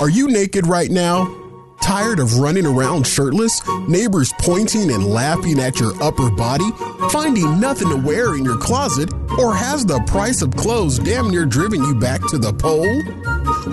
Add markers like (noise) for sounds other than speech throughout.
Are you naked right now? Tired of running around shirtless, neighbors pointing and laughing at your upper body, finding nothing to wear in your closet, or has the price of clothes damn near driven you back to the pole?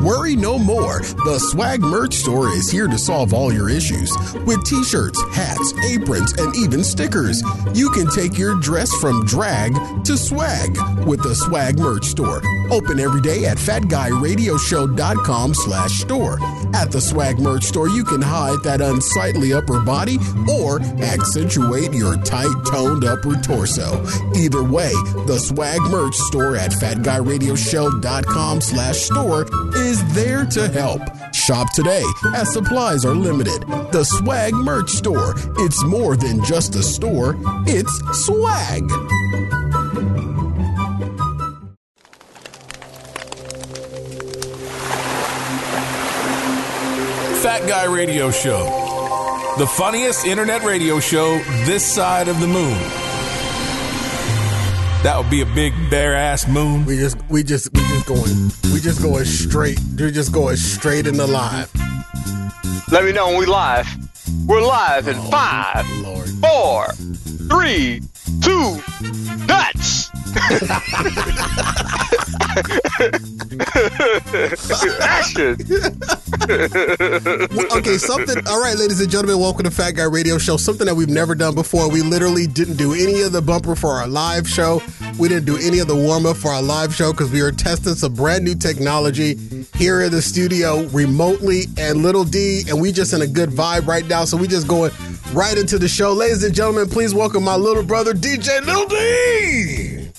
Worry no more. The Swag Merch Store is here to solve all your issues with t shirts, hats, aprons, and even stickers. You can take your dress from drag to swag with the Swag Merch Store. Open every day at fatguyradioshow.com slash store. At the Swag Merch Store, you can hide that unsightly upper body or accentuate your tight toned upper torso. Either way, the Swag Merch Store at fatguyradioshow.com slash store is there to help. Shop today as supplies are limited. The Swag Merch Store. It's more than just a store, it's swag. Fat Guy Radio Show. The funniest internet radio show this side of the moon. That would be a big bare ass moon. We just we just we just going we just going straight. We're just going straight in the live. Let me know when we live. We're live in Oh, five, Lord. four, three, two, nuts. Well, okay, something. All right, ladies and gentlemen, welcome to Fat Guy Radio Show. Something that we've never done before. We literally didn't do any of the bumper for our live show. We didn't do any of the warm up for our live show because we were testing some brand new technology here in the studio remotely. And little D, and we just in a good vibe right now. So we just going right into the show, ladies and gentlemen. Please welcome my little brother DJ Little D.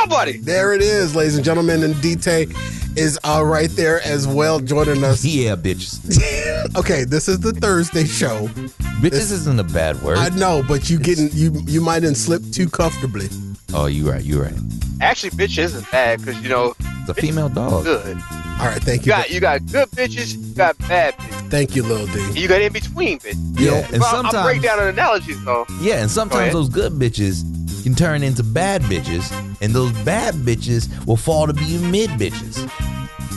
Yeah, buddy. There it is, ladies and gentlemen, and DT is uh, right there as well, joining us. (laughs) Yeah, bitches. (laughs) Okay, this is the Thursday show. Bitches isn't a bad word. I know, but you getting you you might have slipped too comfortably. oh, you right. You right. Actually, bitch isn't bad because you know It's a female dog. good. All right, thank You you, got you got good bitches, you got bad bitches, thank you, Lil D. and you got in between bitches. Yeah, Yo, and Well, I'll break sometimes down an analogy though. yeah, and sometimes those good bitches can turn into bad bitches, and those bad bitches will fall to be mid bitches.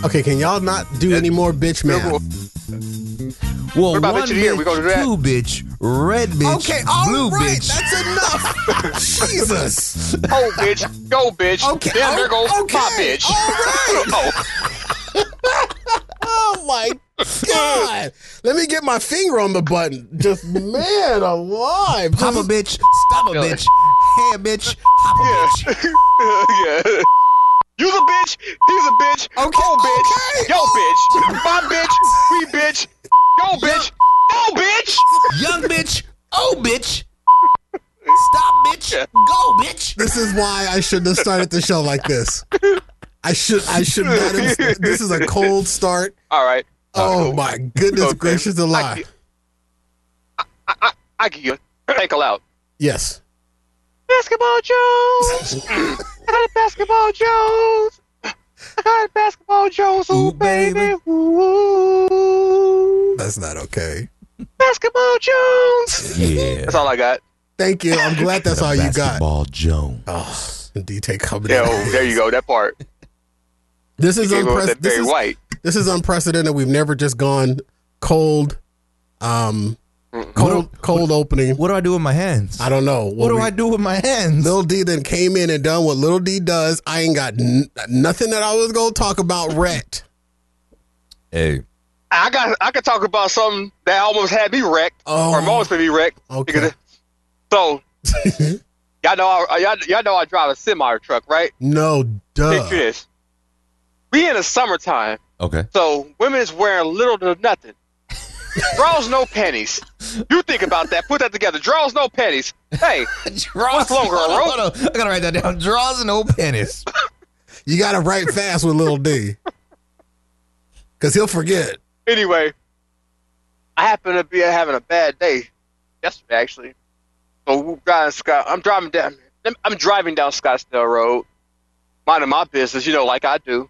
Okay, can y'all not do any more bitch man? Well, What about one bitch of the? We gonna that? two bitch, red bitch, Okay, all blue right, bitch. that's enough. (laughs) Jesus. Oh, bitch, go, bitch. Okay, Then there oh, goes okay, my bitch. all right. (laughs) oh, Oh my god. Let me get my finger on the button. Just man alive. Pop a bitch, stop a bitch, hey a bitch, hop a bitch. yeah. (laughs) yeah. You's a bitch. He's a bitch. Okay, Go, bitch. okay. Yo, bitch. My bitch. We bitch. Go, bitch. Go, bitch. Young bitch, oh bitch, stop bitch, go bitch. This is why I shouldn't have started the show like this. I should I should not have this is a cold start. All right. Oh my goodness Okay. gracious I, alive. I, I, I give you a ankle out. Yes. Basketball Jones. (laughs) I got a basketball Jones. I got a basketball Jones. Ooh, Ooh, baby. baby. Ooh. That's not okay. Basketball Jones. Yeah. That's all I got. Thank you. I'm glad that's all you got. Basketball Jones. Oh, DT coming Yeah, in. oh, there you go. That part. This is Came up with that unprecedented. This is, White. this is unprecedented. We've never just gone cold, um, cold, cold opening. What do I do with my hands? I don't know. what do I do with my hands? Little D then came in and done what Little D does. I ain't got n- nothing that I was gonna talk about. Wrecked. Hey, I got. I could talk about something that almost had me wrecked, Oh. or almost made me wrecked. Okay. Because- So, (laughs) y'all know. I, y'all, y'all know I drive a semi truck, right? No, duh. Picture this. We in the summertime, okay. so women is wearing little to nothing. Draws no pennies. You think about that. Put that together. Draws no pennies. Hey, (laughs) Draws. longer, on, rope? hold on. I gotta write that down. Draws no pennies. You gotta write fast with Little D, cause he'll forget. anyway, I happen to be having a bad day yesterday, actually. So we're driving Scott. I'm driving down. I'm driving down Scottsdale Road, minding my business, you know, like I do.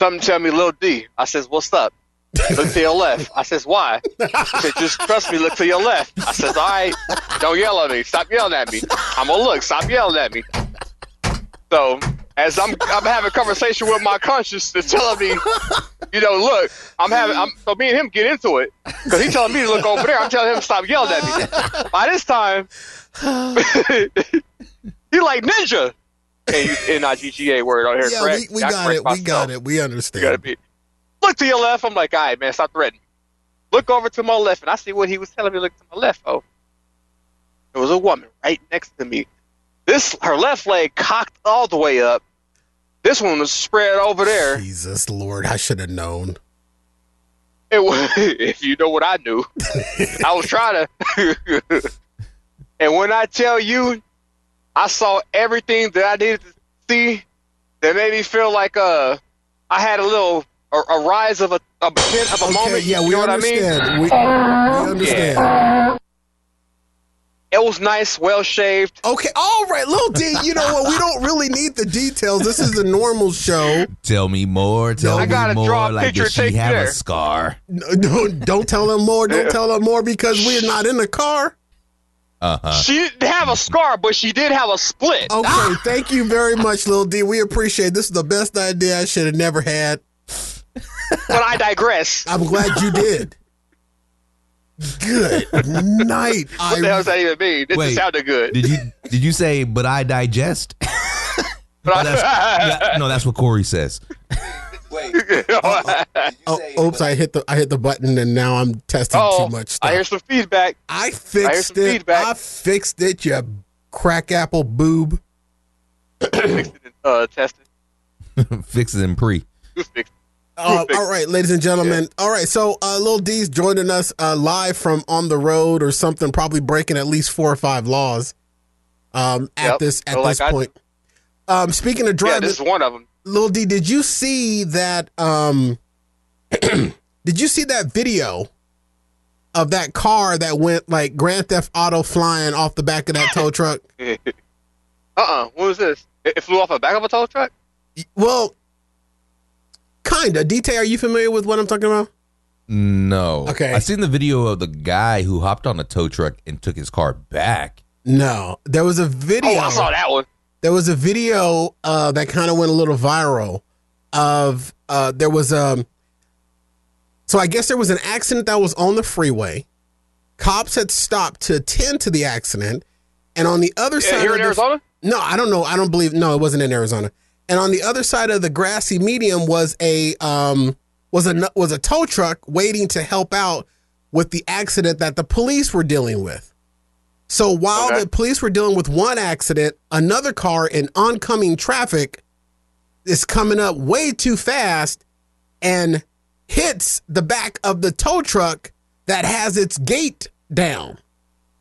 Something tell me, little D. I says, "What's up?" Look to your left. I says, "Why?" He said, "Just trust me. Look to your left." I says, "All right. Don't yell at me. Stop yelling at me. I'm gonna look. Stop yelling at me." So as I'm I'm having a conversation with my conscience that's telling me, you know, look, I'm having I'm so me and him get into it because he's telling me to look over there. I'm telling him to stop yelling at me. By this time, (laughs) he like ninja. N I G G A word on here, Yeah, correct? we, we got it. We got it. We understand. Look to your left. I'm like, all right, man, stop threatening. Look over to my left, and I see what he was telling me. Look to my left. Oh, there was a woman right next to me. This her left leg cocked all the way up. This one was spread over there. Jesus Lord, I should have known. It was, (laughs) if you know what I knew, (laughs) I was trying to. (laughs) and when I tell you, I saw everything that I needed to see that made me feel like uh, I had a little a, a rise of a a, bit of a Okay, moment. yeah, you we know what I mean? understand. We, we understand. It was nice, well shaved. Okay, all right, little D. You know what? We don't really need the details. This is a normal show. Tell me more. Tell me more. I me gotta more. draw a like, picture does and she take you have a scar? No, Don't don't tell them more. Don't tell them more because we're not in the car. Uh huh. She didn't have a scar, but she did have a split. Okay, (laughs) thank you very much, little D. We appreciate. It. This is the best idea I should have never had. But I digress. (laughs) I'm glad you did. Good night. (laughs) What the hell does that even mean? It Wait. just sounded good. Did you did you say? But I digest. (laughs) But Oh, that's, yeah, no, that's what Corey says. oh, oops! I hit the I hit the button and now I'm testing oh, too much stuff. I hear some feedback. I hear fixed some it. feedback. I fixed it. You crack apple boob. Uh, tested. Fix it in pre. Fixed it. Uh, all right, ladies and gentlemen. All right, so uh, Lil D's joining us uh, live from on the road or something, probably breaking at least four or five laws. Um, at Yep, this at this like I- point. Um, speaking of Yeah, this is one of them. Lil D, did you see that? Um, (clears throat) did you see that video of that car that went like Grand Theft Auto flying off the back of that tow (laughs) truck? uh uh What was this? It, it flew off the back of a tow truck? Well, kinda. DT, are you familiar with what I'm talking about? No. Okay. I seen the video of the guy who hopped on a tow truck and took his car back. No, there was a video. Oh, I saw that one. there was a video uh, that kind of went a little viral of uh, there was um so I guess there was an accident that was on the freeway. Cops had stopped to attend to the accident, and on the other Yeah, side here of in the- Arizona? no, I don't know. I don't believe. No, it wasn't in Arizona. And on the other side of the grassy medium was a um was a was a tow truck waiting to help out with the accident that the police were dealing with. So while Okay. the police were dealing with one accident, another car in oncoming traffic is coming up way too fast and hits the back of the tow truck that has its gate down,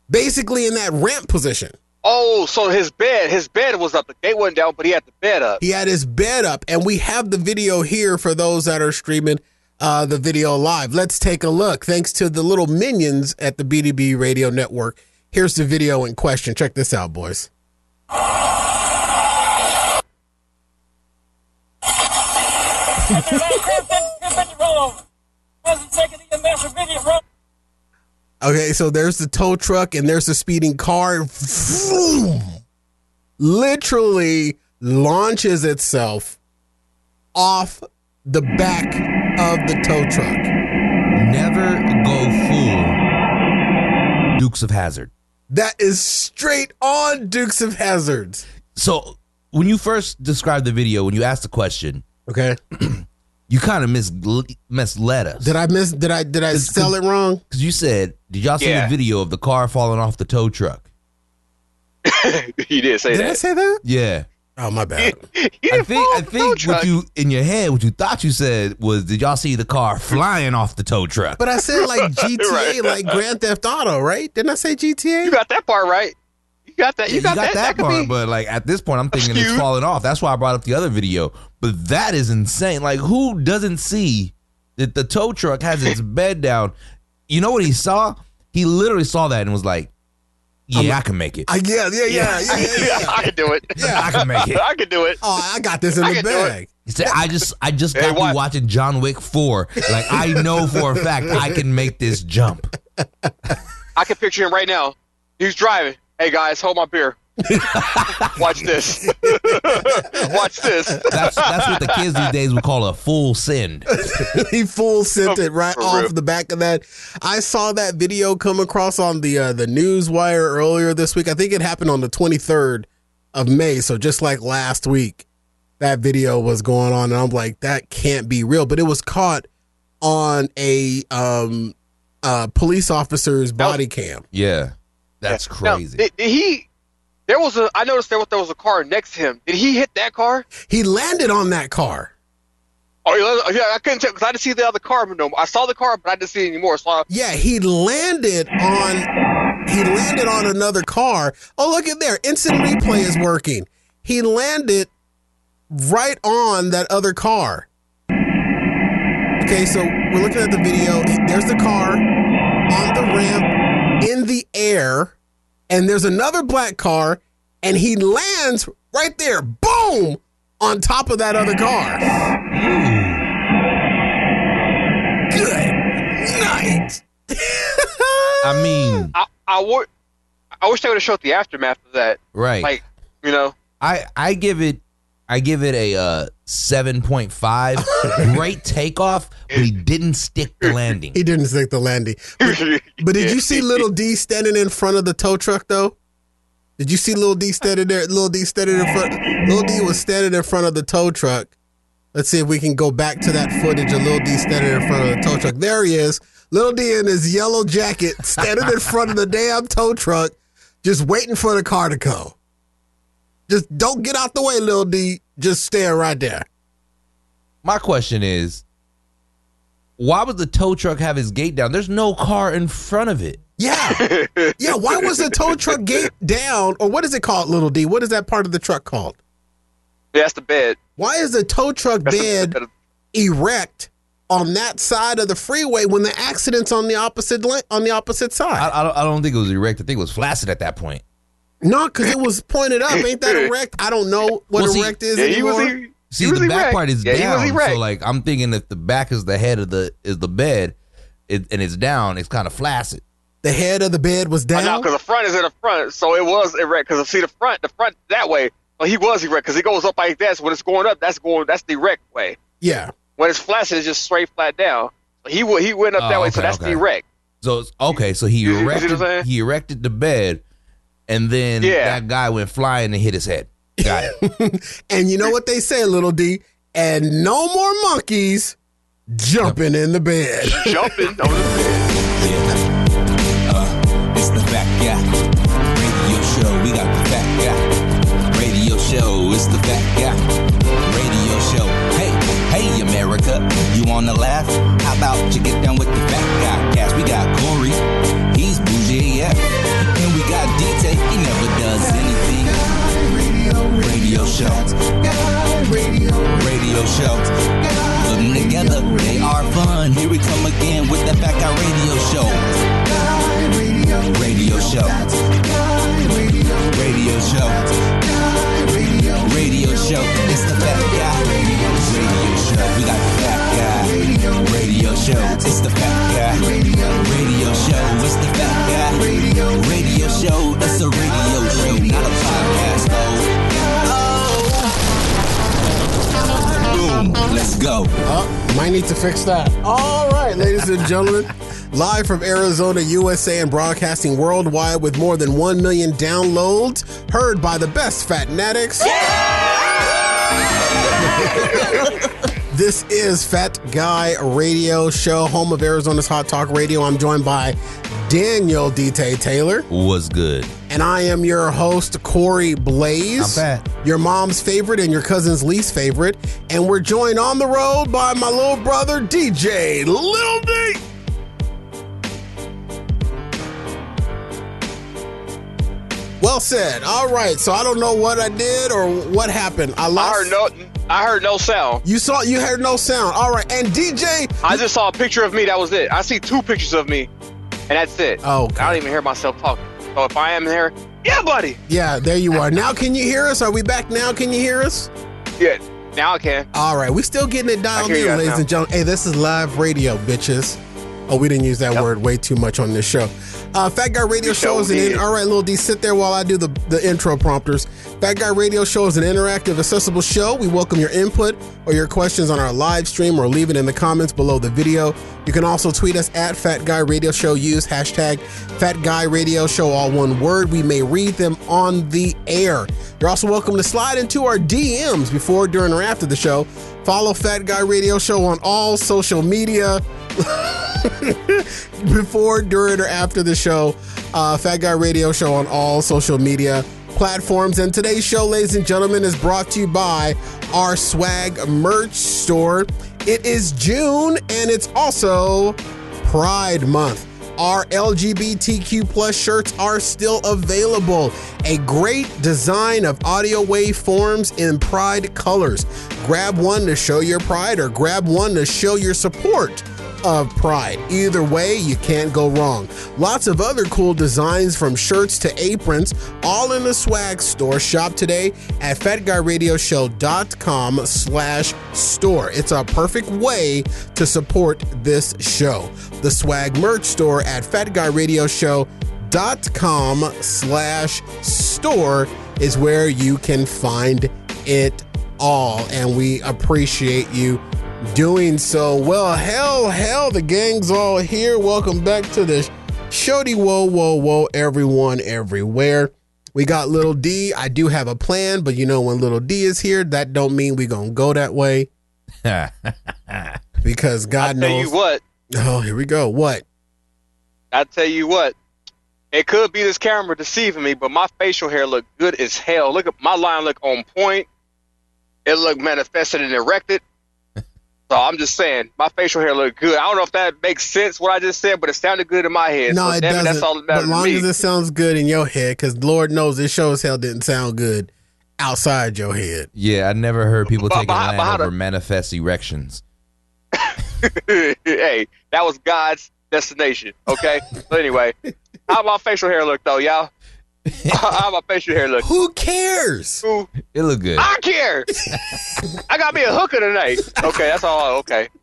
basically in that ramp position. Oh, so his bed, his bed was up. The gate wasn't down, but he had the bed up. He had his bed up, and we have the video here for those that are streaming uh, the video live. Let's take a look. Thanks to the little minions at the BDB Radio Network. Here's the video in question. Check this out, boys. Okay, so there's the tow truck and there's the speeding car. Vroom. literally launches itself off the back of the tow truck. Never go full Dukes of Hazzard. That is straight on Dukes of Hazzards. So when you first described the video, when you asked the question, Okay. (clears throat) you kind of mis- misled us. Did I miss did I did I sell it wrong? Because you said, did y'all see Yeah. the video of the car falling off the tow truck? (laughs) he did say that. Did I that. say that? Yeah. Oh my bad. (laughs) he I think I off the tow think truck. what you in your head, what you thought you said was, did y'all see the car flying off the tow truck? But I said like GTA, (laughs) Right. like Grand Theft Auto, right? Didn't I say GTA? You got that part right. You got that. You got, that. That, could part, be. but like at this point, I'm thinking it's falling off. That's why I brought up the other video. But that is insane. Like, who doesn't see that the tow truck has its bed down? You know what he saw? He literally saw that and was like, "Yeah, I can make it. I, yeah, yeah, yeah, yeah, yeah, yeah. (laughs) I can do it. Yeah. I can make it." (laughs) I can do it. Oh, I got this in I the can do it. bag. He said, "I just, I just Hey, got through what? watching John Wick four. Like, I know for a fact I can make this jump." I can picture him right now. He's driving. Hey guys, hold my beer. (laughs) Watch this. (laughs) Watch this. That's that's what the kids these days would call a full send. (laughs) he full sent it right off real. the back of that. I saw that video come across on the uh, the news wire earlier this week. I think it happened on the 23rd of May, so just like last week, that video was going on, and I'm like, that can't be real. But it was caught on a um uh police officer's body cam. Yeah, that's Now, crazy. did, did he? There was a. I noticed there was there was a car next to him. Did he hit that car? He landed on that car. Oh yeah, yeah, I couldn't tell because I didn't see the other car no. I saw the car, but I didn't see it anymore. So I, Yeah, he landed on he landed on another car. Oh, look at there. Instant replay is working. He landed right on that other car. Okay, so we're looking at the video. There's the car on the ramp in the air, and there's another black car, and he lands right there, boom, on top of that other car. Good night. I mean, I, I would. I wish they would have showed the aftermath of that. right? Like, you know, I I give it I give it a uh, seven point five. (laughs) Great takeoff, but he didn't stick the landing. He didn't stick the landing. But, (laughs) but did you see Little D standing in front of the tow truck though? Did you see Little D standing there? Little D standing in front. Little D was standing in front of the tow truck. Let's see if we can go back to that footage of Little D standing in front of the tow truck. There he is. Little D in his yellow jacket standing in front of the damn tow truck, just waiting for the car to come. Just don't get out the way, Little D. Just stand right there. My question is, why would the tow truck have his gate down? There's no car in front of it. Yeah. (laughs) Yeah. Why was the tow truck gate down? Or what is it called, Little D? What is that part of the truck called? yeah, that's the bed. Why is the tow truck That's bed bed erect on that side of the freeway when the accident's on the opposite on the opposite I, side? I, don't, I don't think it was erect. I think it was flaccid at that point. No, because it was pointed up. Ain't that erect? (laughs) I don't know what Well, see- erect is Yeah, he was. anymore. he- See, he the back erect. part is yeah, He down. was. So, like, I'm thinking if the back is the head of the is the bed, it, and it's down, it's kind of flaccid. the head of the bed was oh, I know down. because the front is in the front, so it was erect. Because see the front, the front that way. Well, he was erect because he goes up like that. So when it's going up, that's going. That's the erect way. Yeah. When it's flaccid, it's just straight flat down. So he w- he went up Oh, that way, so that's okay. the erect. So okay. So he You- you see erected he erected the bed, and then Yeah. that guy went flying and hit his head. Got it. (laughs) And you know what they say, Little D? And no more monkeys jumping in the bed. (laughs) Jumping on the bed. Yeah. Uh, it's the fat guy. Radio show, we got the fat guy. Radio show, it's the fat guy. Radio show. Hey, hey, America, you wanna laugh? How about you get down with the show. Radio show. Put them together, they are fun. Here we come again with the Fat Guy Radio Show. Radio show. Radio show. Radio show. It's the Fat Guy Radio Show. We got the Fat Guy Radio Show. It's the Fat Guy Radio Show. It's the Fat Guy Radio Show. It's a radio show, not a podcast, though. Boom. Let's go. Oh, might need to fix that. All right, ladies and gentlemen, (laughs) live from Arizona, USA, and broadcasting worldwide with more than 1 million downloads, heard by the best fat fanatics. (laughs) this is Fat Guy Radio Show, home of Arizona's Hot Talk Radio. I'm joined by Daniel DT Taylor, Was good. And I am your host, Corey Blaze. Your mom's favorite and your cousin's least favorite. And we're joined on the road by my little brother, DJ Lil D. Well said. All right. So I don't know what I did or what happened. I I lost. heard no. I heard no sound. You saw. You heard no sound. All right. And DJ. I just saw a picture of me. That was it. I see two pictures of me, and that's it. Oh, okay. I don't even hear myself talking. So if I am here, yeah, buddy. Yeah. There you are. Now can you hear us? Are we back now? Can you hear us? Yeah. Now I can. All right. We still getting it dialed in, ladies now. and gentlemen. Hey, this is live radio, bitches. Oh, we didn't use that word way too much on this show. Uh, Fat Guy Radio Show is an. In, all right, little D, sit there while I do the, the intro prompters. Fat Guy Radio Show is an interactive, accessible show. We welcome your input or your questions on our live stream or leave it in the comments below the video. You can also tweet us at Fat Guy Radio Show. Use hashtag Fat Guy Radio Show, all one word. We may read them on the air. You're also welcome to slide into our DMs before, during, or after the show. Follow Fat Guy Radio Show on all social media (laughs) before, during, or after the show. Uh, Fat Guy Radio Show on all social media platforms. And today's show, ladies and gentlemen, is brought to you by our swag merch store. It is June and it's also Pride Month. Our LGBTQ plus shirts are still available. A great design of audio waveforms in pride colors. Grab one to show your pride or grab one to show your support of pride. Either way, you can't go wrong. Lots of other cool designs from shirts to aprons, all in the swag store. Shop today at fatguyradioshow.com slash store. It's a perfect way to support this show. The swag merch store at fatguyradioshow.com slash store is where you can find it all. And we appreciate you doing so. Well, hell, hell, the gang's all here. Welcome back to the Shody Whoa, Whoa, Whoa, everyone, everywhere. We got Little D. I do have a plan, but you know when Little D is here, that don't mean we gonna go that way (laughs) because God I tell knows. you what, Oh, here we go. What? I tell you what, it could be this camera deceiving me, but my facial hair look good as hell. Look at my line, look on point. It look manifested and erected. So I'm just saying, my facial hair look good. I don't know if that makes sense what I just said, but it sounded good in my head. No, so it damn doesn't. It, that's all that but matters long to me. as it sounds good in your head, because Lord knows this show as hell didn't sound good outside your head. Yeah, I never heard people taking but how- land but over to- manifest erections. (laughs) hey, that was God's destination. Okay. so anyway, how my facial hair look though, y'all? (laughs) how my facial hair look? Who cares? It look good. I care. (laughs) I got me a hooker tonight. Okay, that's all. Okay. (laughs)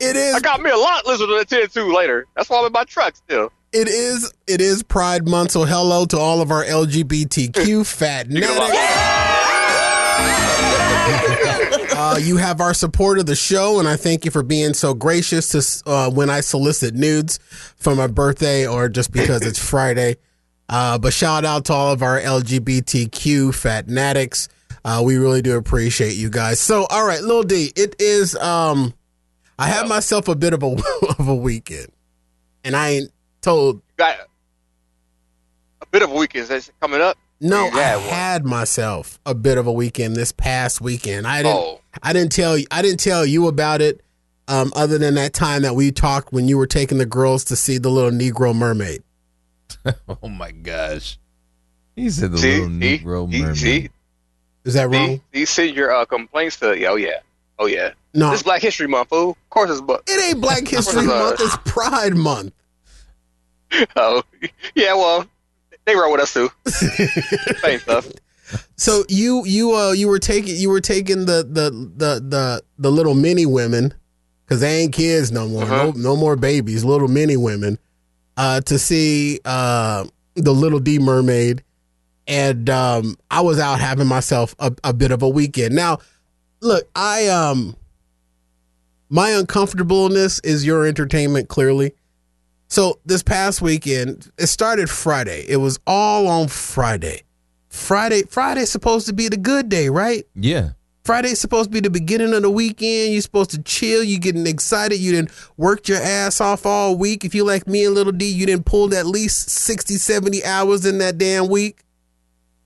It is. I got me a lot lizard to attend to later. That's why I'm in my truck still. It is. It is Pride Month. So hello to all of our LGBTQ fat Uh, you have our support of the show, and I thank you for being so gracious to uh, when I solicit nudes for my birthday or just because it's Friday. Uh, but shout out to all of our LGBTQ fatnatics. Uh, we really do appreciate you guys. So, all right, Lil D, it is. Um, I had myself a bit of a (laughs) of a weekend, and I ain't told. Got a bit of a weekend that's coming up. No, You I had one. myself a bit of a weekend this past weekend. I didn't. Oh, I didn't tell you. I didn't tell you about it. Um, other than that time that we talked when you were taking the girls to see the little Negro mermaid. (laughs) Oh my gosh. He said the see, little see, Negro see, mermaid. see, Is that wrong? He, see, send your uh, complaints to. Oh yeah, oh yeah. No, It's Black History Month, fool. Of course it's but. it ain't (laughs) Black History Month. It's Pride Month. (laughs) Oh, yeah. Well, they roll with us too. Same stuff. So you you uh you were taking you were taking the the the the, the little mini women because they ain't kids no more. Uh-huh. No, no more babies. Little mini women uh to see uh the Little D Mermaid, and um I was out having myself a, a bit of a weekend. Now, look, I um my uncomfortableness is your entertainment clearly. So this past weekend, it started Friday. It was all on Friday. Friday Friday's supposed to be the good day, right? Yeah. Friday's supposed to be the beginning of the weekend. You're supposed to chill. You're getting excited. You didn't work your ass off all week. If you like me and Little D, you didn't pull at least 60, 70 hours in that damn week.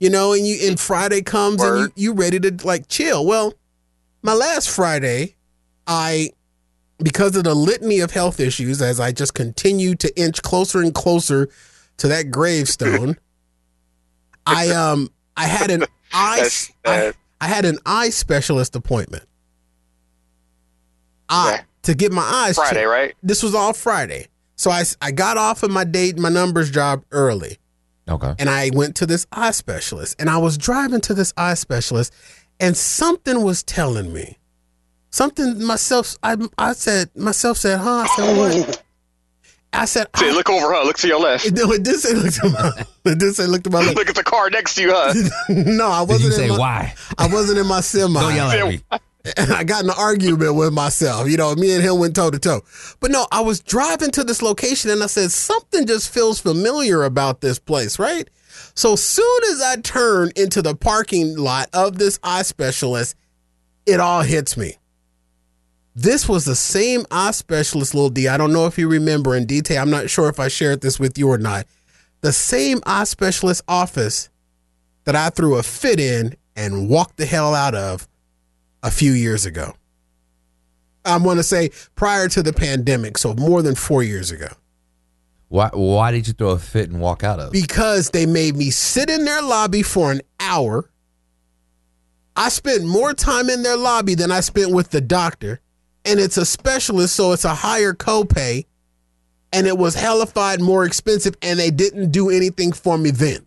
You know, and you and Friday comes and you you ready to like chill. Well, my last Friday, I because of the litany of health issues, as I just continue to inch closer and closer to that gravestone, (laughs) I um I had an eye That's- I, that's- I had an eye specialist appointment. I Okay. to get my eyes Friday, checked. right? This was all Friday. So I, I got off of my date, my numbers job early Okay. and I went to this eye specialist. And I was driving to this eye specialist, and something was telling me Something myself. I I said myself said, huh? I said what? I said, Say, I, look over, huh? Look to your left. No, it did say look to my. It did say look to my left. Look at the car next to you, huh? (laughs) no, I wasn't. you in say my, why? I wasn't in my semi. Don't yell at me. and (laughs) I got in an argument with myself. You know, me and him went toe to toe. But no, I was driving to this location and I said, something just feels familiar about this place, right? So soon as I turn into the parking lot of this eye specialist, it all hits me. This was the same eye specialist, Lil D. I don't know if you remember in detail. I'm not sure if I shared this with you or not. The same eye specialist office that I threw a fit in and walked the hell out of a few years ago. I want to say prior to the pandemic, so more than four years ago, Why? Why did you throw a fit and walk out of? because they made me sit in their lobby for an hour. I spent more time in their lobby than I spent with the doctor, and it's a specialist, so it's a higher copay, and it was hellified more expensive, and they didn't do anything for me then.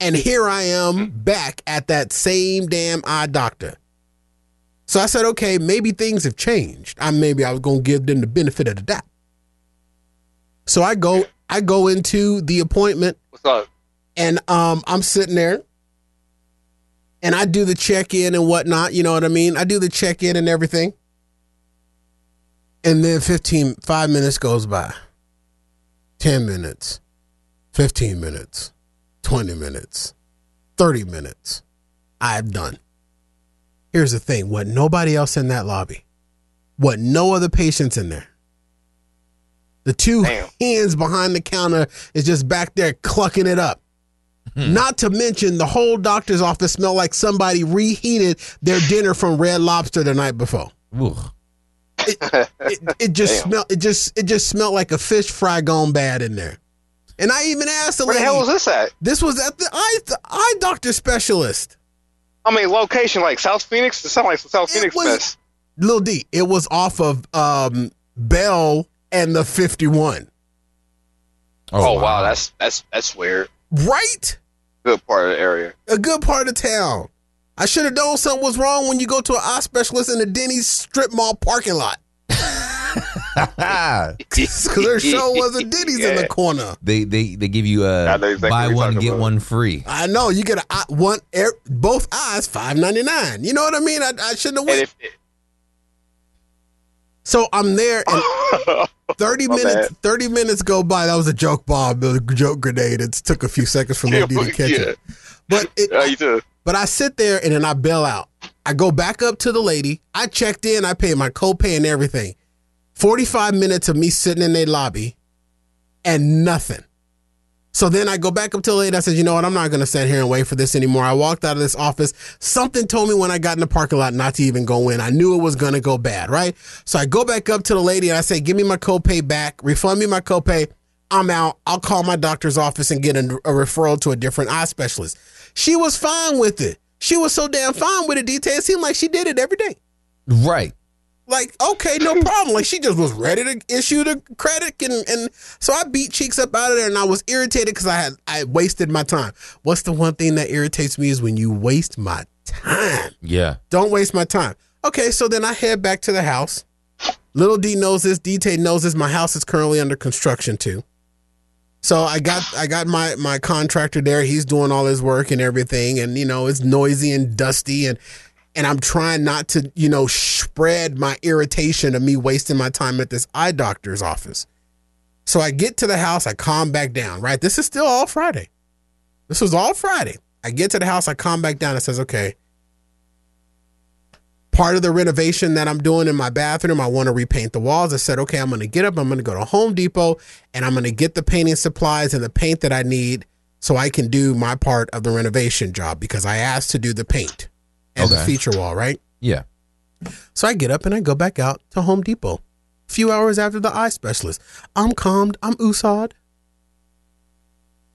And here I am back at that same damn eye doctor. So I said, okay, maybe things have changed. I maybe I was gonna give them the benefit of the doubt. So I go, I go into the appointment What's up? and um I'm sitting there and I do the check in and whatnot, you know what I mean? I do the check in and everything. And then 15, five minutes goes by. 10 minutes, 15 minutes, 20 minutes, 30 minutes. I'm done. Here's the thing what nobody else in that lobby, what no other patients in there. The two Damn. hands behind the counter is just back there clucking it up. Hmm. Not to mention the whole doctor's office smelled like somebody reheated their dinner from Red Lobster the night before. Ooh. It, it (laughs) just smelled. It just it just smelled like a fish fry gone bad in there. And I even asked the Where the hell was this at? this was at the eye the eye doctor specialist. I mean, location like South Phoenix. It sounds like South It Phoenix was- mess. Lil D. It was off of um, Bell and the fifty one. Oh, wow. that's that's that's weird. Right. Good part of the area. a good part of town. I should have known something was wrong when you go to an eye specialist in the Denny's strip mall parking lot. (laughs) Because there show was a Denny's in the corner. they they they give you a exactly buy one get about. one free. I know you get a one air, both eyes five ninety nine. You know what I mean? I, I shouldn't have And went. if, So I'm there, and (laughs) thirty minutes bad. thirty minutes go by. That was a joke bomb, a joke grenade. It took a few seconds for (laughs) Yeah, to catch yeah. it. But it, uh, you too. But I sit there and then I bail out. I go back up to the lady. I checked in. I paid my copay and everything. 45 minutes of me sitting in their lobby and nothing. So then I go back up to the lady. I said, you know what? I'm not going to sit here and wait for this anymore. I walked out of this office. Something told me when I got in the parking lot not to even go in. I knew it was going to go bad, right? So I go back up to the lady and I say, give me my copay back, refund me my copay. I'm out. I'll call my doctor's office and get a, a referral to a different eye specialist. She was fine with it. She was so damn fine with it, detail. It seemed like she did it every day. Right. Like, okay, no problem. Like she just was ready to issue the credit and and so I beat cheeks up out of there and I was irritated because I had I wasted my time. What's the one thing that irritates me is when you waste my time. Yeah. Don't waste my time. Okay, so then I head back to the house. Little D knows this, D-Tay knows this. My house is currently under construction too. So I got I got my my contractor there. He's doing all his work and everything, and you know it's noisy and dusty, and and I'm trying not to you know spread my irritation of me wasting my time at this eye doctor's office. So I get to the house, I calm back down. Right, this is still all Friday. This was all Friday. I get to the house, I calm back down. It says, okay, part of the renovation that I'm doing in my bathroom, I want to repaint the walls. I said, okay, I'm going to get up, I'm going to go to Home Depot, and I'm going to get the painting supplies and the paint that I need so I can do my part of the renovation job because I asked to do the paint and the feature wall, right? Yeah. So I get up and I go back out to Home Depot. A few hours after the eye specialist. I'm calmed. I'm usad.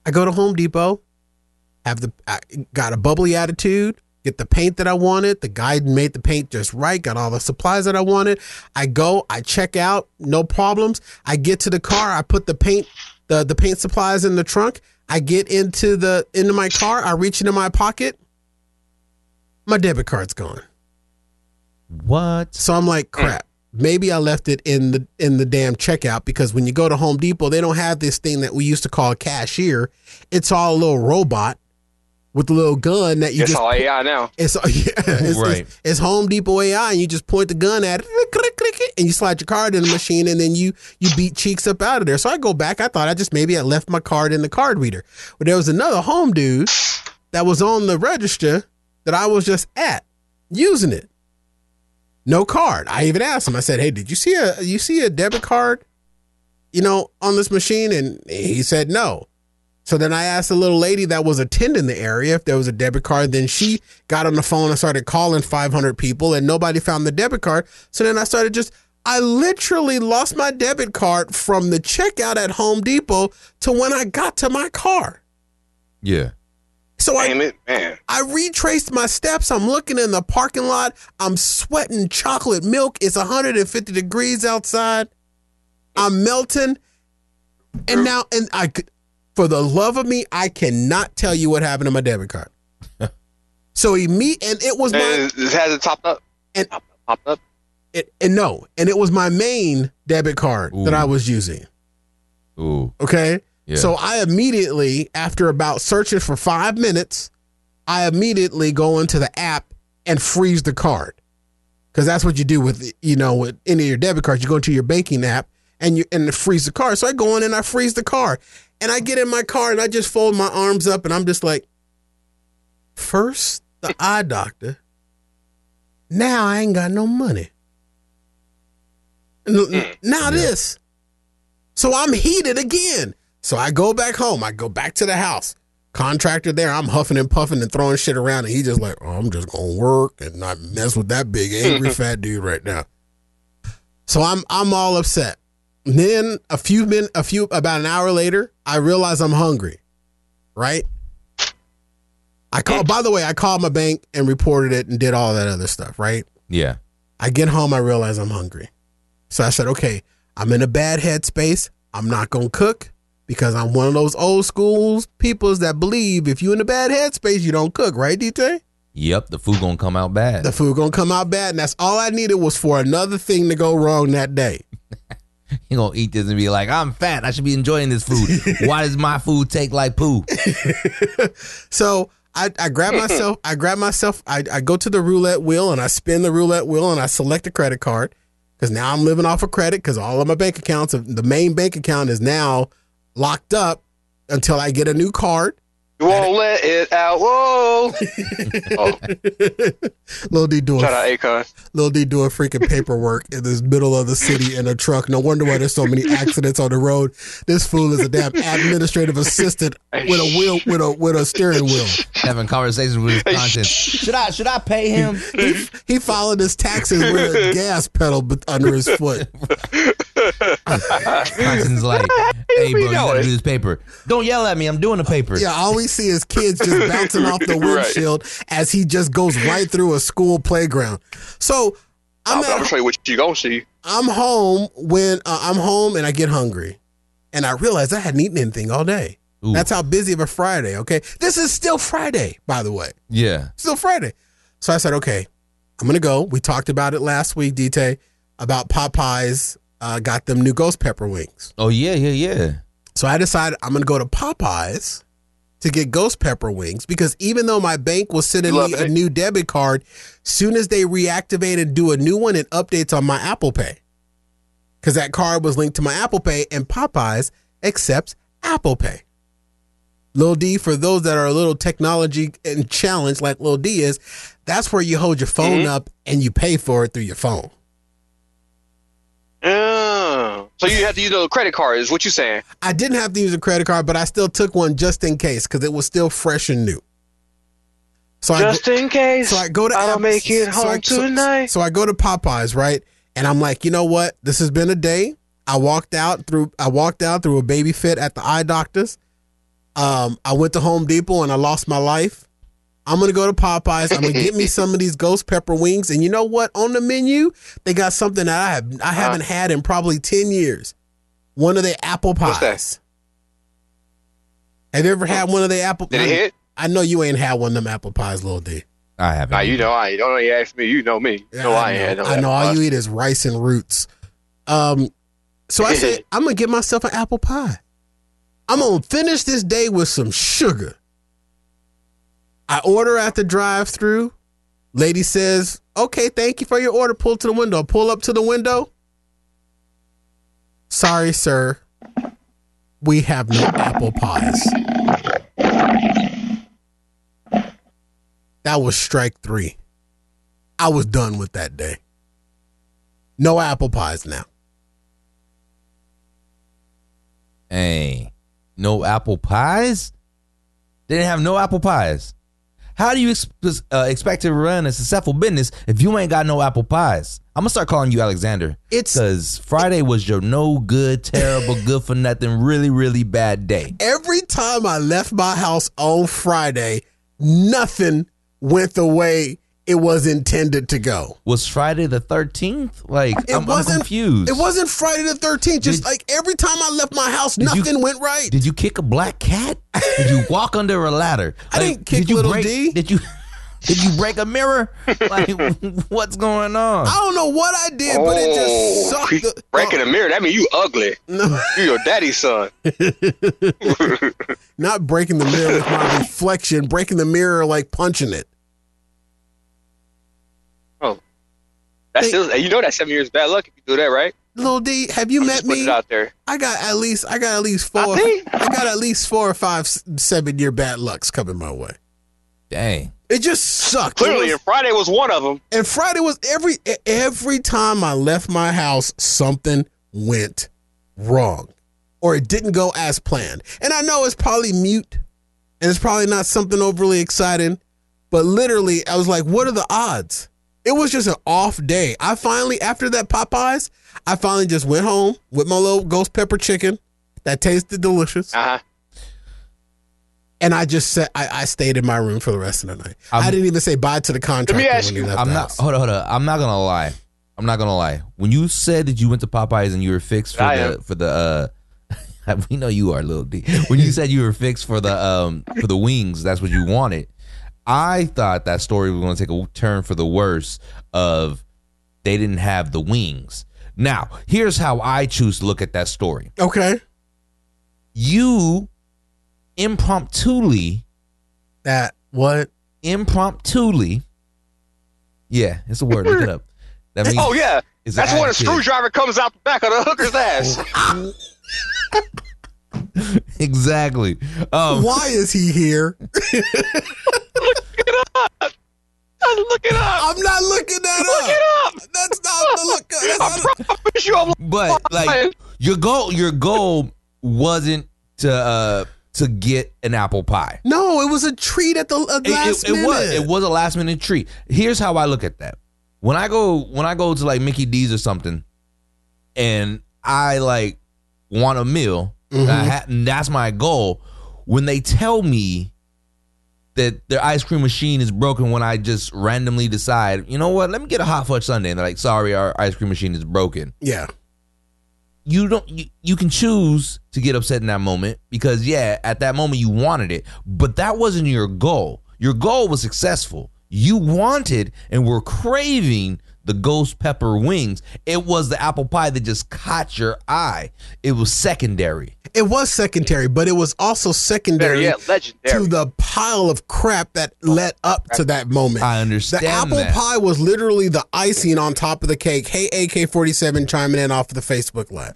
I go to Home Depot, have the I got a bubbly attitude, get the paint that I wanted. The guy made the paint just right, got all the supplies that I wanted. I go, I check out, no problems. I get to the car, I put the paint the the paint supplies in the trunk. I get into the into my car, I reach into my pocket. My debit card's gone. What? So I'm like, mm. crap. Maybe I left it in the in the damn checkout because when you go to Home Depot, they don't have this thing that we used to call a cashier. It's all a little robot with a little gun that you It's just all AI now. it's, (laughs) yeah, it's, Right. it's, it's Home Depot AI, and you just point the gun at it, click, click, click, click, and you slide your card in the machine, and then you you beat cheeks up out of there. So I go back. I thought I just maybe I left my card in the card reader, but there was another home dude that was on the register that I was just at using it. No card. I even asked him. I said, "Hey, did you see a you see a debit card, you know, on this machine?" And he said no. So then I asked the little lady that was attending the area if there was a debit card. Then she got on the phone and started calling 500 people, and nobody found the debit card. So then I started just, I literally lost my debit card from the checkout at Home Depot to when I got to my car. Yeah. So I Damn it, man. I retraced my steps. I'm looking in the parking lot. I'm sweating chocolate milk. It's 150 degrees outside. I'm melting. And now, and I could, for the love of me, I cannot tell you what happened to my debit card. (laughs) so he meet, and it was my, And it has it topped up. And- Topped up, it, and no, and it was my main debit card that I was using. Ooh. Okay. Yeah. So I immediately, after about searching for five minutes, I immediately go into the app and freeze the card. Because that's what you do with you know with any of your debit cards. You go into your banking app and you and freeze the card. So I go in and I freeze the card. And I get in my car and I just fold my arms up and I'm just like, first the (laughs) eye doctor. Now I ain't got no money. N- mm. Now this. So I'm heated again. So I go back home. I go back to the house. Contractor there, I'm huffing and puffing and throwing shit around, and he just like, oh, I'm just gonna work and not mess with that big angry (laughs) fat dude right now. So I'm I'm all upset. Then a few min a few about an hour later, I realize I'm hungry. Right? I call by the way, I called my bank and reported it and did all that other stuff, right? Yeah. I get home, I realize I'm hungry. So I said, okay, I'm in a bad headspace. I'm not gonna cook because I'm one of those old schools peoples that believe if you're in a bad headspace, you don't cook, right, DJ? Yep. The food gonna come out bad. The food gonna come out bad, and that's all I needed was for another thing to go wrong that day. (laughs) (laughs) you gonna eat this and be like, I'm fat. I should be enjoying this food. (laughs) Why does my food take like poo? (laughs) So I, I grab myself, I grab myself, I, I go to the roulette wheel and I spin the roulette wheel and I select a credit card because now I'm living off of credit because all of my bank accounts, the main bank account is now locked up until I get a new card. You won't let it out. Whoa. (laughs) oh, Lil D doing shout out Akon. Lil D doing freaking paperwork in this middle of the city in a truck. No wonder why there's so many accidents on the road. This fool is a damn administrative assistant with a wheel with a with a steering wheel. Having conversations with his conscience. Should I should I pay him? He, he followed his taxes with a gas pedal under his foot. Conscience like, (laughs) hey bro, you gotta do this paper. Don't yell at me. I'm doing the paper. Yeah, all we see his kids just (laughs) bouncing off the windshield as he just goes right through a school playground. So I'm I'm, at, I'm gonna show you what you gonna see. I'm home when uh, I'm home and I get hungry, and I realize I hadn't eaten anything all day. Ooh. That's how busy of a Friday. Okay, this is still Friday, by the way, Yeah. still Friday. So I said, okay, I'm gonna go. We talked about it last week, DT, about Popeyes. Uh, got them new ghost pepper wings. Oh yeah, yeah, yeah. So I decided I'm gonna go to Popeyes to get ghost pepper wings because even though my bank was sending Love me it. a new debit card, soon as they reactivate and do a new one, it updates on my Apple Pay. Because that card was linked to my Apple Pay and Popeyes accepts Apple Pay. Lil D, for those that are a little technology and challenged like Lil D is, that's where you hold your phone mm-hmm. up and you pay for it through your phone. Oh. So you have to use a credit card, is what you're saying? I didn't have to use a credit card, but I still took one just in case because it was still fresh and new. So I go- Just in case. so I go to I App- don't make it so home I- so- tonight. So I go to Popeyes, right? And I'm like, you know what? This has been a day. I walked out through I walked out through a baby fit at the eye doctor's. Um, I went to Home Depot and I lost my life. I'm gonna go to Popeyes. I'm gonna get me (laughs) some of these ghost pepper wings. And you know what? On the menu, they got something that I have I haven't had in probably 10 years. One of the apple What's that? pies. Have you ever had one of the apple Did it hit? I know you ain't had one of them apple pies, little D. I haven't. Nah, you know I. Don't you ask me. You know me. You know I, ain't. had I know all pie. you eat is rice and roots. Um, so I said (laughs) I'm gonna get myself an apple pie. I'm gonna finish this day with some sugar. I order at the drive-through. Lady says, "Okay, thank you for your order." Pull to the window. Pull up to the window. Sorry, sir. We have no apple pies. That was strike three. I was done with that day. No apple pies now. Hey, no apple pies? They didn't have no apple pies. How do you ex- uh, expect to run a successful business if you ain't got no apple pies? I'm gonna start calling you Alexander. It's- because Friday was your no good, terrible, good for nothing, really, really bad day. Every time I left my house on Friday, nothing went the way it was intended to go. Was Friday the 13th? Like, It I'm, I'm wasn't confused. It wasn't Friday the 13th. Just Did- like every time I left my house, you- nothing went right. Did you kick a black cat? Did you walk (laughs) under a ladder? I didn't kick did you little break, D. Did you? (laughs) Did you break a mirror? Like, (laughs) what's going on? I don't know what I did, but it just oh, sucked. the- breaking a oh. mirror. That mean you ugly. No, You your daddy's son. not breaking the mirror with my reflection, breaking the mirror like punching it. Oh, that's Hey. still, you know that's seven years bad luck if you do that, right? Little D, have you met Just put me? out there. I got at least I got at least four. I I got at least four or five seven year bad lucks coming my way. Dang. It just sucked. It Clearly, was- and Friday was one of them. and Friday was every every time I left my house, something went wrong, or it didn't go as planned. And I know it's probably mute, and it's probably not something overly exciting, but literally, I was like, "What are the odds?" It was just an off day. I finally, after that Popeyes, I finally just went home with my little ghost pepper chicken that tasted delicious. Uh huh. And I just said I, I stayed in my room for the rest of the night. I I'm- didn't even say bye to the contractor ask when he you, left I'm not. house. Hold on, hold on. I'm not gonna lie. I'm not gonna lie. When you said that you went to Popeyes and you were fixed for I the am. for the uh, (laughs) we know you are little D. When you (laughs) said you were fixed for the um for the wings, that's what you wanted. I thought that story was gonna take a turn for the worse of they didn't have the wings. Now, here's how I choose to look at that story. Okay, You impromptuly that what? impromptuly. Yeah, it's a word. Look it up. That means Oh yeah, that's when a screwdriver comes out the back of the hooker's ass. (laughs) (laughs) exactly. Um, Why is he here? Look it up. I'm not looking at that Look up. it up. That's not the look. (laughs) That's I not, promise you, I'm but like your goal, your goal wasn't to uh to get an apple pie. no, it was a treat at the at It, last it- it minute. was it was a last minute treat. Here's how I look at that. When I go when I go to like Mickey D's or something, and I like want a meal, I mm-hmm. ha- that's my goal. When they tell me that their ice cream machine is broken, when I just randomly decide, you know what, let me get a hot fudge sundae, and they're like, sorry, our ice cream machine is broken. Yeah, you don't you, you can choose to get upset in that moment because yeah at that moment you wanted it but that wasn't your goal. Your goal was successful. You wanted and were craving the ghost pepper wings. It was the apple pie that just caught your eye. It was secondary it was secondary, but it was also secondary yet, legendary. to the pile of crap that led up to that moment. i understand. The understand apple that. pie was literally the icing on top of the cake. Hey, AK47 chiming in off of the Facebook Live.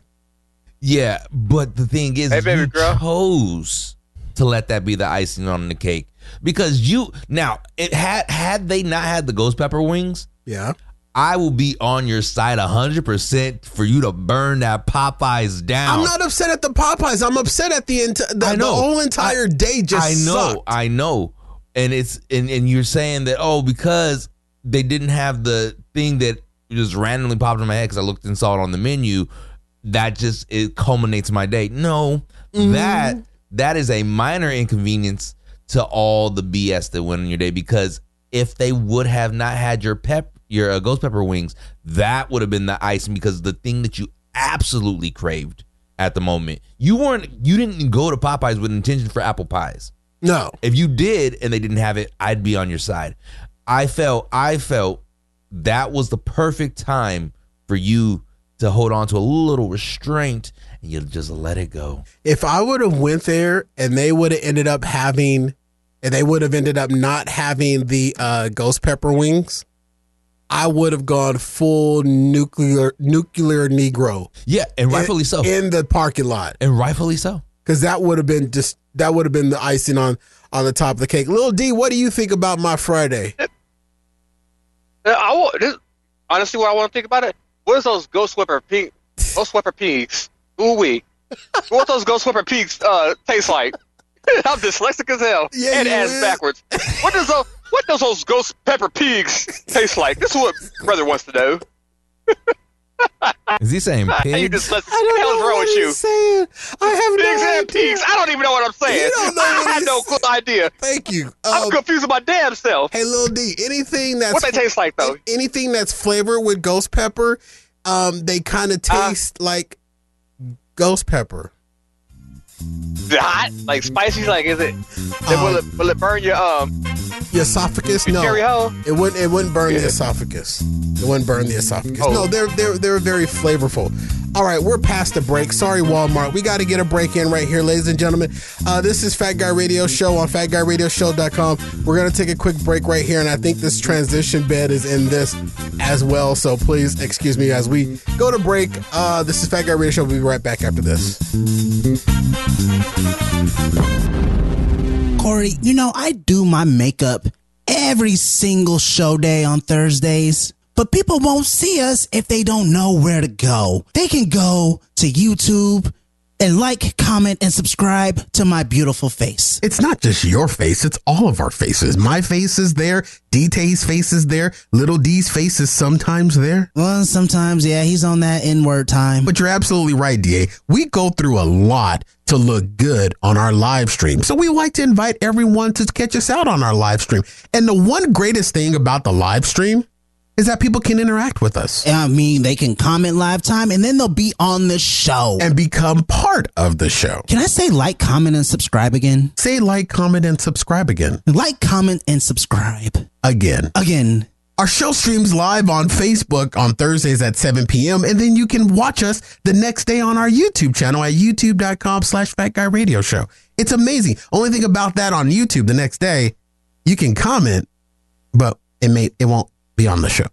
Yeah, but the thing is, Hey, baby you girl. chose to let that be the icing on the cake because you now it had had they not had the ghost pepper wings, Yeah. I will be on your side hundred percent for you to burn that Popeyes down. I'm not upset at the Popeyes. I'm upset at the, enti- the, I the whole entire day just I know, sucked. I know, and it's and and you're saying that oh because they didn't have the thing that just randomly popped in my head because I looked and saw it on the menu. That just it culminates my day. No, Mm-hmm. that that is a minor inconvenience to all the BS that went on your day because if they would have not had your pep your uh, ghost pepper wings, that would have been the icing because the thing that you absolutely craved at the moment. You weren't you didn't go to Popeyes with intention for apple pies. No. If you did and they didn't have it, I'd be on your side. I felt I felt that was the perfect time for you to hold on to a little restraint and you just let it go. If I would have went there and they would have ended up having, and they would have ended up not having the uh, ghost pepper wings, I would have gone full nuclear nuclear Negro Yeah, and rightfully so. in the parking lot and rightfully so. because that would have been just that would have been the icing on on the top of the cake. Little D, what do you think about my Friday? Uh, I want this, honestly, what I want to think about it. What is those Ghost Whipper pink, Ghost Whipper peaks? Ooh wee. what those Ghost Whipper peaks uh, taste like? (laughs) I'm dyslexic as hell Yeah, and you ass backwards. What does those What does those Ghost Pepper peaks taste like? This is what brother wants to know. Is he saying (laughs) you pigs? dyslexic. What the hell's wrong with you? saying. I have Pigs no and idea. peaks. I don't even know what I'm saying. You don't know (laughs) I what have he's- no clue idea. Thank you. I'm Um, confused with my damn self. hey, little D, anything that's What they taste like though? anything that's flavored with ghost pepper, um, they kind of Uh, taste like ghost pepper. Is it hot? Like spicy? Like is it? will it will it burn your um The esophagus, no, it wouldn't. It wouldn't burn the esophagus. It wouldn't burn the esophagus. Oh. No, they're they're they're very flavorful. All right, we're past the break. Sorry, Walmart. We got to get a break in right here, ladies and gentlemen. Uh, this is Fat Guy Radio Show on FatGuyRadioShow.com. We're gonna take a quick break right here, and I think this transition bed is in this as well. So please excuse me as we go to break. Uh, this is Fat Guy Radio Show. We'll be right back after this. Corey, you know, I do my makeup every single show day on Thursdays, but people won't see us if they don't know where to go. They can go to YouTube and like, comment, and subscribe to my beautiful face. it's not just your face, it's all of our faces. My face is there, DT's face is there, Little D's face is sometimes there. Well, sometimes, yeah, he's on that N word time. But you're absolutely right, DA. We go through a lot to look good on our live stream. So we like to invite everyone to catch us out on our live stream. And the one greatest thing about the live stream is that people can interact with us I mean, they can comment live time and then they'll be on the show. and become part of the show. Can I say like, comment, and subscribe again? Say like, comment, and subscribe again. Like, comment, and subscribe Again. again. Our show streams live on Facebook on Thursdays at 7 p.m. And then you can watch us the next day on our YouTube channel at youtube.com slash fat guy radio show. It's amazing. Only thing about that on YouTube the next day, you can comment, but it may it won't be on the show.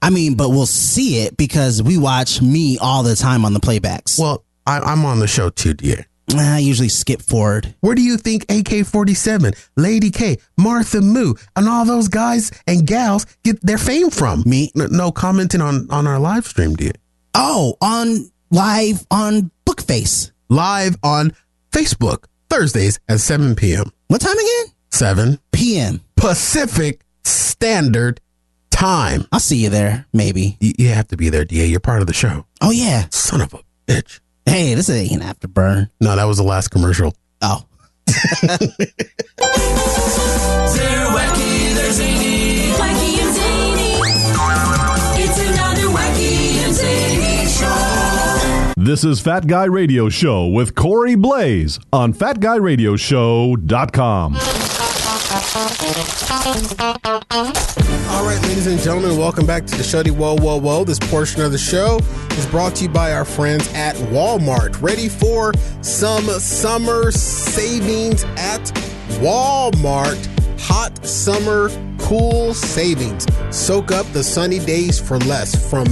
I mean, but we'll see it because we watch me all the time on the playbacks. Well, I, I'm on the show too, dear. I usually skip forward. Where do you think AK 47, Lady K, Martha Moo, and all those guys and gals get their fame from? Me? No, no commenting on, on our live stream, dear. Oh, on live on Bookface. live on Facebook Thursdays at 7 p.m. What time again? 7 PM. Pacific Standard Time. I'll see you there, maybe. You, you have to be there, DA. You're part of the show. Oh yeah. Son of a bitch. Hey, this ain't afterburn. No, that was the last commercial. Oh. They're wacky, they're zany. Wacky and Zany. It's another Wacky and Zany show. This is Fat Guy Radio Show with Corey Blaze on fatguyradioshow.com. All right, ladies and gentlemen, welcome back to the Shuddy Whoa Whoa Whoa. This portion of the show is brought to you by our friends at Walmart. Ready for some summer savings at Walmart. Hot summer cool savings. Soak up the sunny days for less from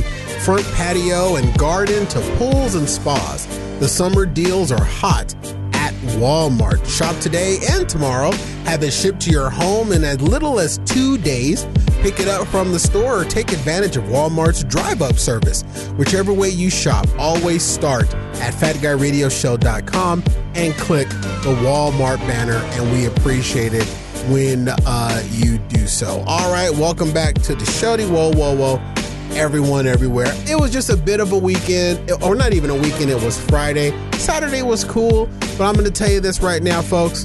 front patio and garden to pools and spas. The summer deals are hot at Walmart. Shop today and tomorrow. Have it shipped to your home in as little as two days. Pick it up from the store or take advantage of Walmart's drive up service. Whichever way you shop, always start at fatguyradioshow.com and click the Walmart banner, and we appreciate it when uh, you do so. All right, welcome back to the Shody Whoa Whoa Whoa everyone everywhere. It was just a bit of a weekend, or not even a weekend, it was Friday. Saturday was cool, but I'm going to tell you this right now, folks.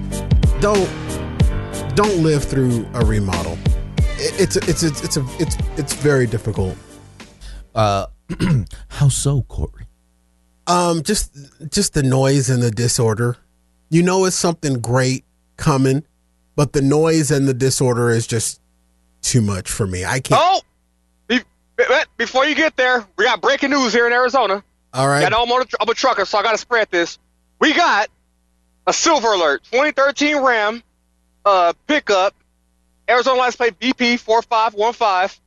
Don't don't live through a remodel. It- It's a, it's a, it's a, it's it's very difficult. Uh, (clears throat) how so, Corey? Um, just just the noise and the disorder. You know, it's something great coming, but the noise and the disorder is just too much for me. I can't. Oh, be- be- before you get there, we got breaking news here in Arizona. All right. I know I'm, a, I'm a trucker, so I got to spread this. We got a silver alert 2013 Ram uh, pickup, Arizona license plate BP 4515.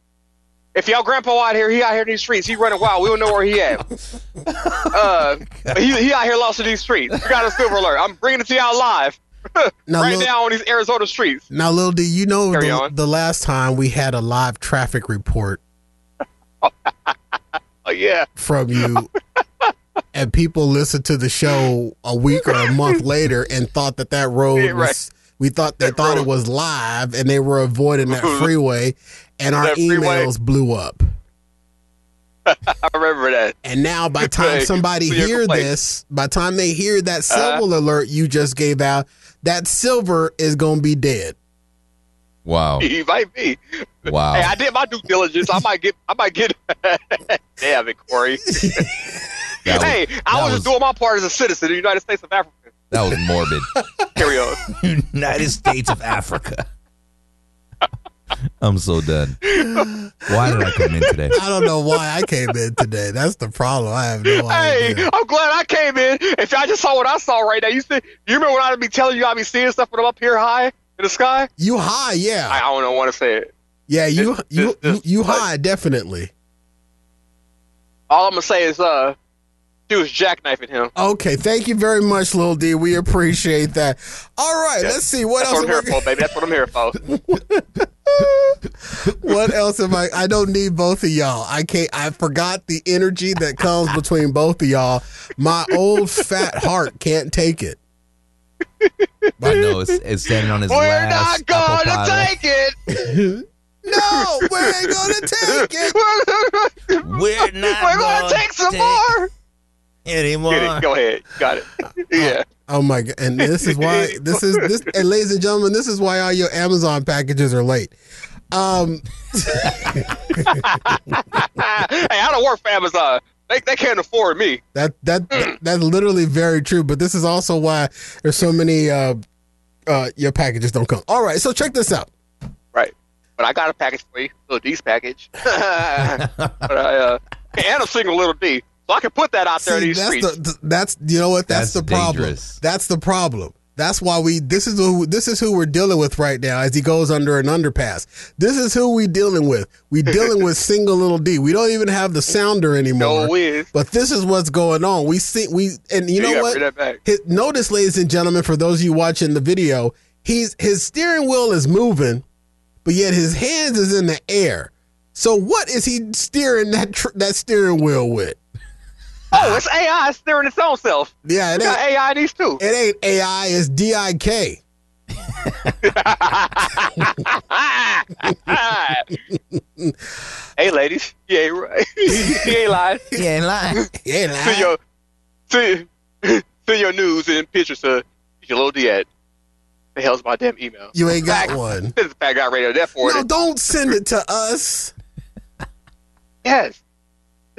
If y'all grandpa out here, he out here in these streets. He running wild. We don't know where he at. (laughs) uh, he, he out here lost in these streets. We got a silver alert. I'm bringing it to y'all live (laughs) Now, right Lil- now on these Arizona streets. Now, Lil D, you know the, the last time we had a live traffic report (laughs) Oh yeah, from you, (laughs) and people listened to the show a week or a month later and thought that that road Yeah, right. was. We thought they That thought it was live, and they were avoiding that freeway, and our That freeway. emails blew up. I remember that. And now, by the time somebody so hear complaint. this, by the time they hear that civil Uh-huh. alert you just gave out, that silver is gonna be dead. Wow. (laughs) He might be. Wow. Hey, I did my due diligence. I might get. I might get. (laughs) Damn it, Corey. (laughs) Was- hey, I was, was- just doing my part as a citizen of the United States of Africa. That was morbid. Carry on. United States of Africa. (laughs) I'm so done. Why did I come in today? I don't know why I came in today. That's the problem. I have no idea. Hey, idea. I'm glad I came in. If I just saw what I saw right now, you see, you remember when I'd be telling you I'd be seeing stuff when I'm up here high in the sky? You high, yeah, I, I don't want to say it. yeah. You this- you this- you like- high, definitely. All I'm gonna say is, uh, she was jackknifing him. Okay, thank you very much, Lil D. We appreciate that. All right, Yeah. let's see what That's else. what I'm here for, baby. That's what I'm here for. (laughs) what else am I? I don't need both of y'all. I can't. I forgot the energy that comes between both of y'all. My old fat heart can't take it. I know it's, it's standing on his We're last not gonna apple take it. (laughs) No, we ain't gonna take it. (laughs) We're not. We're not gonna gonna take some take more. Anymore. Get it. Go ahead. Got it. (laughs) (laughs) Yeah. Oh my god! And this is why (laughs) this is this. And ladies and gentlemen, this is why all your Amazon packages are late. Um, hey, I don't work for Amazon. They, they can't afford me. that that that's literally very true. But this is also why there's so many. Uh, uh, your packages don't come. All right, so check this out. Right. But I got a package for you, little D's package. but I, uh, and I'm single little D, so I can put that out there in these that's streets. the, th- that's you know what that's, That's the problem. dangerous. That's the problem. That's why we this is who this is who we're dealing with right now as he goes under an underpass. This is who we dealing with. We dealing with (laughs) single little D. We don't even have the sounder anymore. No whiz. But this is what's going on. We see we and you know what? bring that back. His, notice, ladies and gentlemen, for those of you watching the video, he's his steering wheel is moving, but yet his hands is in the air. So what is he steering that tr- that steering wheel with? Oh, it's AI steering its own self. Yeah, it We got ain't, AI these two. it ain't AI, it's DIK. (laughs) hey, ladies. You ain't right. (laughs) you ain't lying. He ain't lying. Yeah, Send your, send, send your news and pictures to your little D at the hell's my damn email. you ain't got Fact- one. This is Pat got radio. That for No, it. don't send it to us. Yes.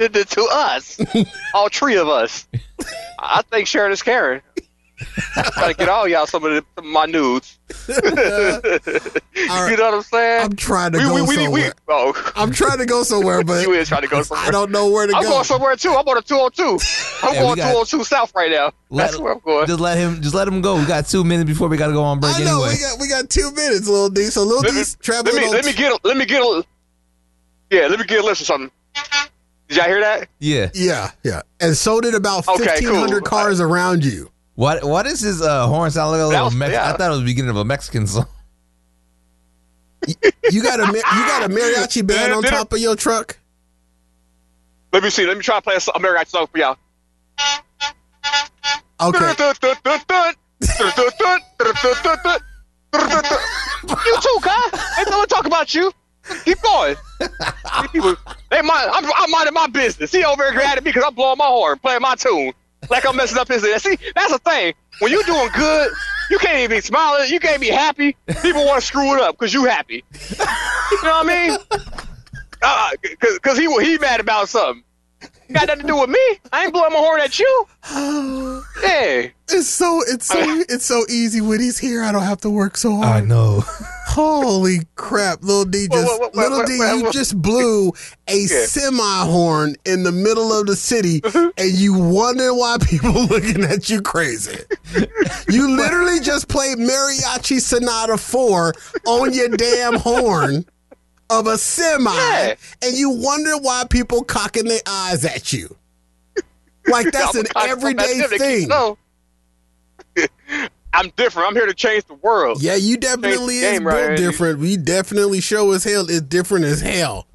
Send it to us. (laughs) all three of us. I think Sharon is Karen. Trying to get all y'all some of, the, some of my nudes. (laughs) (laughs) You know what I'm saying? I'm trying to we, go we, we, somewhere. oh, I'm trying to go somewhere, but you is trying to go somewhere. I don't know where to go. I'm going somewhere too. I'm on a 202. I'm Yeah, going got- 202 South right now. That's where I'm going. Just let him. Just let him go. We got two minutes before we got to go on break I know anyway. we got we got two minutes, little D. So little Let me, D's traveling let me, let me get a, let me get a, yeah, let me get a list or something. Did y'all hear that? yeah. Yeah, yeah. And so did about Okay, fifteen hundred cool. cars around you. What? What is his uh, horn sound like? A That little was- Mex- yeah. I thought it was the beginning of a Mexican song. You got a ma- you got a mariachi band on Did it- top of your truck. Let me see. Let me try to play a song- American song for y'all. Okay. (laughs) You too, guy. Ain't no one talk about you. Keep going. These (laughs) people, they mind, I'm, I'm minding my business. He over here mad at me because I'm blowing my horn, playing my tune, like I'm messing up his. See, that's the thing. When you're doing good, you can't even be smiling. You can't be happy. People want to screw it up because you happy. You know what I mean? (laughs) Uh, cause, cause he he mad about something. Got nothing to do with me. I ain't blowing my horn at you. (sighs) Hey, It's so it's so it's so easy when he's here. I don't have to work so hard. I know. (laughs) Holy crap, little D just what- what- little what- D, you just blew a (laughs) Yeah. semi horn in the middle of the city, (laughs) and you wonder why people (laughs) looking at you crazy. you literally just played Mariachi Sonata Four on your damn horn of a semi, Yeah. and you wonder why people cocking their eyes at you. Like that's an everyday thing. No. I'm different. I'm here to change the world. Yeah, you definitely is game right built here. different. We definitely show as hell is different as hell.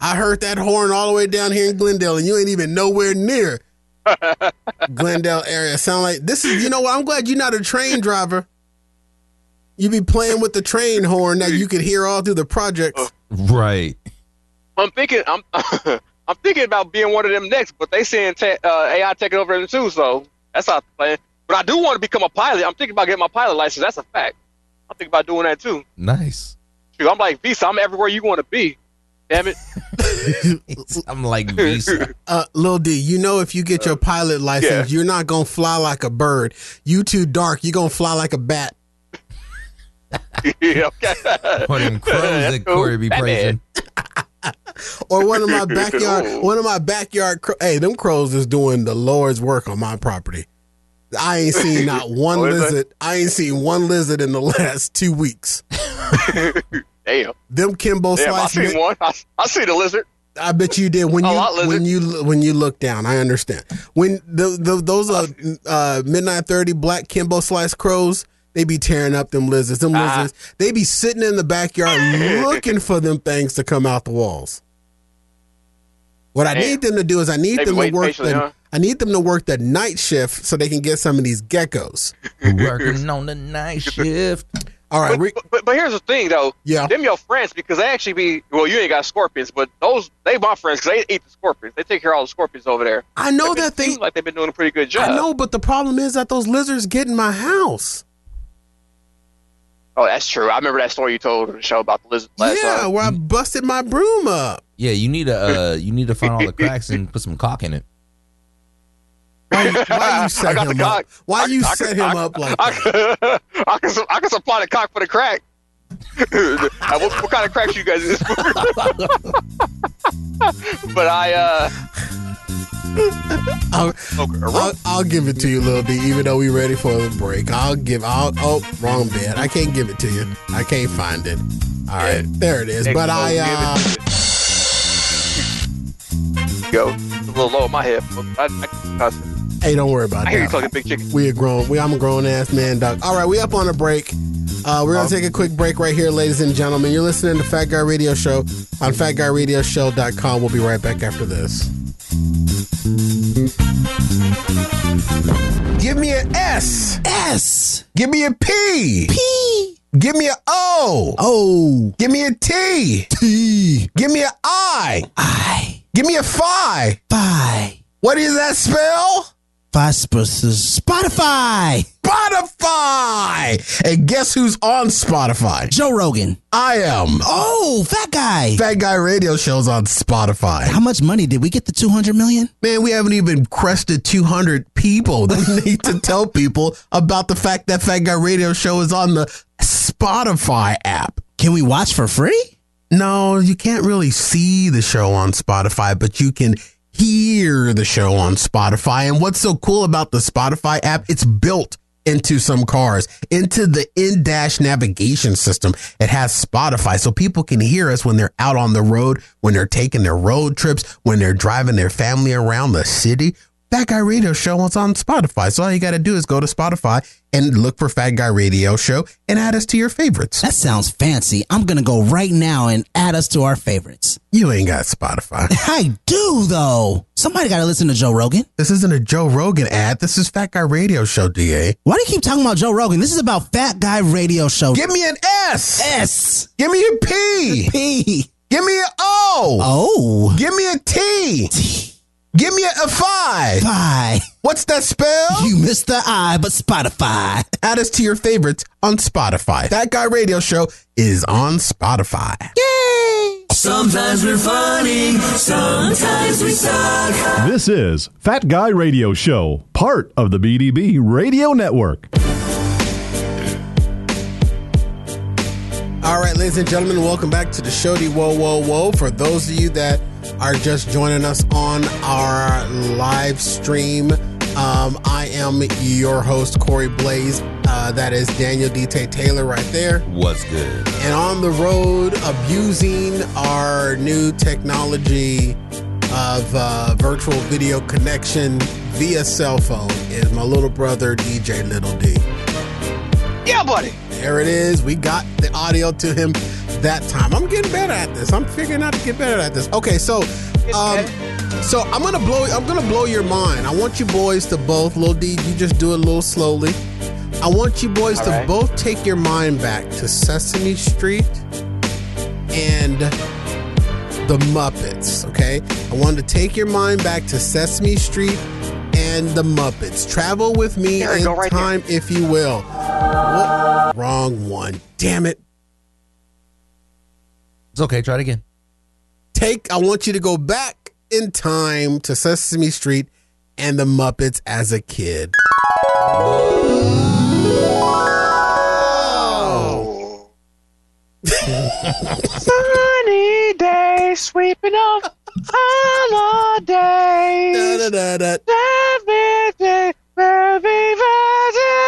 I heard that horn all the way down here in Glendale, and you ain't even nowhere near (laughs) Glendale area. Sound like this is you know what? I'm glad you're not a train driver. You be playing with the train horn that you could hear all through the projects. Right. I'm thinking. I'm. (laughs) I'm thinking about being one of them next, but they saying te- uh, AI taking over them too. So that's not the plan. But I do want to become a pilot. I'm thinking about getting my pilot license. That's a fact. I'm thinking about doing that too. Nice. Shoot, I'm like Visa. I'm everywhere you want to be. Damn it. (laughs) I'm like Visa. (laughs) Uh, Lil D, you know if you get your pilot license, yeah. you're not gonna fly like a bird. You too dark. You gonna fly like a bat. yeah, okay. (laughs) One of them crows that Cool. Corey be Batman. praising. or one of my backyard one of my backyard cro- hey them crows is doing the lord's work on my property i ain't seen not (laughs) one lizard i ain't seen one lizard in the last two weeks Damn. them kimbo Damn, I seen one. I, I see the lizard. i bet you did when A you lot when you when you look down i understand when the, the those uh, uh midnight 30 black Kimbo Slice crows they be tearing up them lizards them Ah. lizards they be sitting in the backyard (laughs) looking for them things to come out the walls what I need them to do is I need They them to work the huh? I need them to work the night shift so they can get some of these geckos. Working on the night (laughs) shift. All right, But, we, but, but here's the thing, though. Yeah. Them your friends because they actually be well. You ain't got scorpions, but those they my friends because they eat the scorpions. They take care of all the scorpions over there. I know It that they seems like they've been doing a pretty good job. I know, but the problem is that those lizards get in my house. Oh, that's true. I remember that story you told on the show about the lizard last yeah, time. where I busted my broom up. Yeah, you need to uh you need to find all the cracks and put some cock in it. Why, you- (laughs) why you I set him up? Why I- you I set can- him I- up like I, that? (laughs) I can I can supply the cock for the crack. (laughs) Uh, what, what kind of cracks you guys in this but I uh I'll, okay, I'll, I'll give it to you, Lil D, even though we're ready for a break. I'll give. I'll. Oh, wrong bed. I can't give it to you. I can't find it. All right, there it is. But I. Uh, go It's a little low in my head. I, I, I, hey, don't worry about I hear you talking big chicken. We a grown. We I'm a grown ass man, dog. All right, we up on a break. Uh, we're gonna take a quick break right here, ladies and gentlemen. You're listening to Fat Guy Radio Show on FatGuyRadioShow.com. We'll be right back after this. Give me an S. S Give me a P. P Give me a O. O Give me a T. T Give me a I. I Give me a Phi. Phi What does that spell? Spotify Spotify. And guess who's on Spotify? Joe Rogan. I am. Oh, fat guy. Fat Guy Radio Show's on Spotify. How much money did we get? The two hundred million. Man, we haven't even crested 200 people. We (laughs) need to tell people about the fact that Fat Guy Radio Show is on the Spotify app. Can we watch for free? No, you can't really see the show on Spotify, but you can hear the show on Spotify. And what's so cool about the Spotify app? It's built into some cars, into the in-dash navigation system. It has Spotify so people can hear us when they're out on the road, when they're taking their road trips, when they're driving their family around the city. Fat Guy Radio Show is on Spotify. So all you got to do is go to Spotify and look for Fat Guy Radio Show and add us to your favorites. That sounds fancy. I'm gonna go right now and add us to our favorites. You ain't got Spotify. (laughs) I do though. Somebody got to listen to Joe Rogan. This isn't a Joe Rogan ad. This is Fat Guy Radio Show, DA. Why do you keep talking about Joe Rogan? This is about Fat Guy Radio Show. Give me an S. S Give me a P. P Give me an O. O Give me a T. T Give me a five. Five. What's that spell? You missed the I, but Spotify. Add us to your favorites on Spotify. That Guy Radio Show is on Spotify. Yay! Sometimes we're funny, sometimes we suck. This is Fat Guy Radio Show, part of the BDB Radio Network. All right, ladies and gentlemen, welcome back to the show. The whoa, whoa, whoa. For those of you that are just joining us on our live stream, um, I am your host, Corey Blaze. Uh, that is Daniel D. Taylor right there. What's good? And on the road, abusing our new technology of uh, virtual video connection via cell phone is my little brother, DJ Little D. Yeah, buddy. There it is. We got the audio to him that time. I'm getting better at this. I'm figuring out to get better at this. Okay, so um so I'm gonna blow I'm gonna blow your mind. I want you boys to both, little D, you just do it a little slowly. I want you boys All to right. both take your mind back to Sesame Street and the Muppets, okay? I want to take your mind back to Sesame Street and the Muppets. Travel with me There in go, right there. time, if you will. Whoop, wrong one. Damn it. It's okay. Try it again. Take, I want you to go back in time to Sesame Street and the Muppets as a kid. Oh. (laughs) Sunny day, sweeping off holidays. Da, da, da, da. Happy day, happy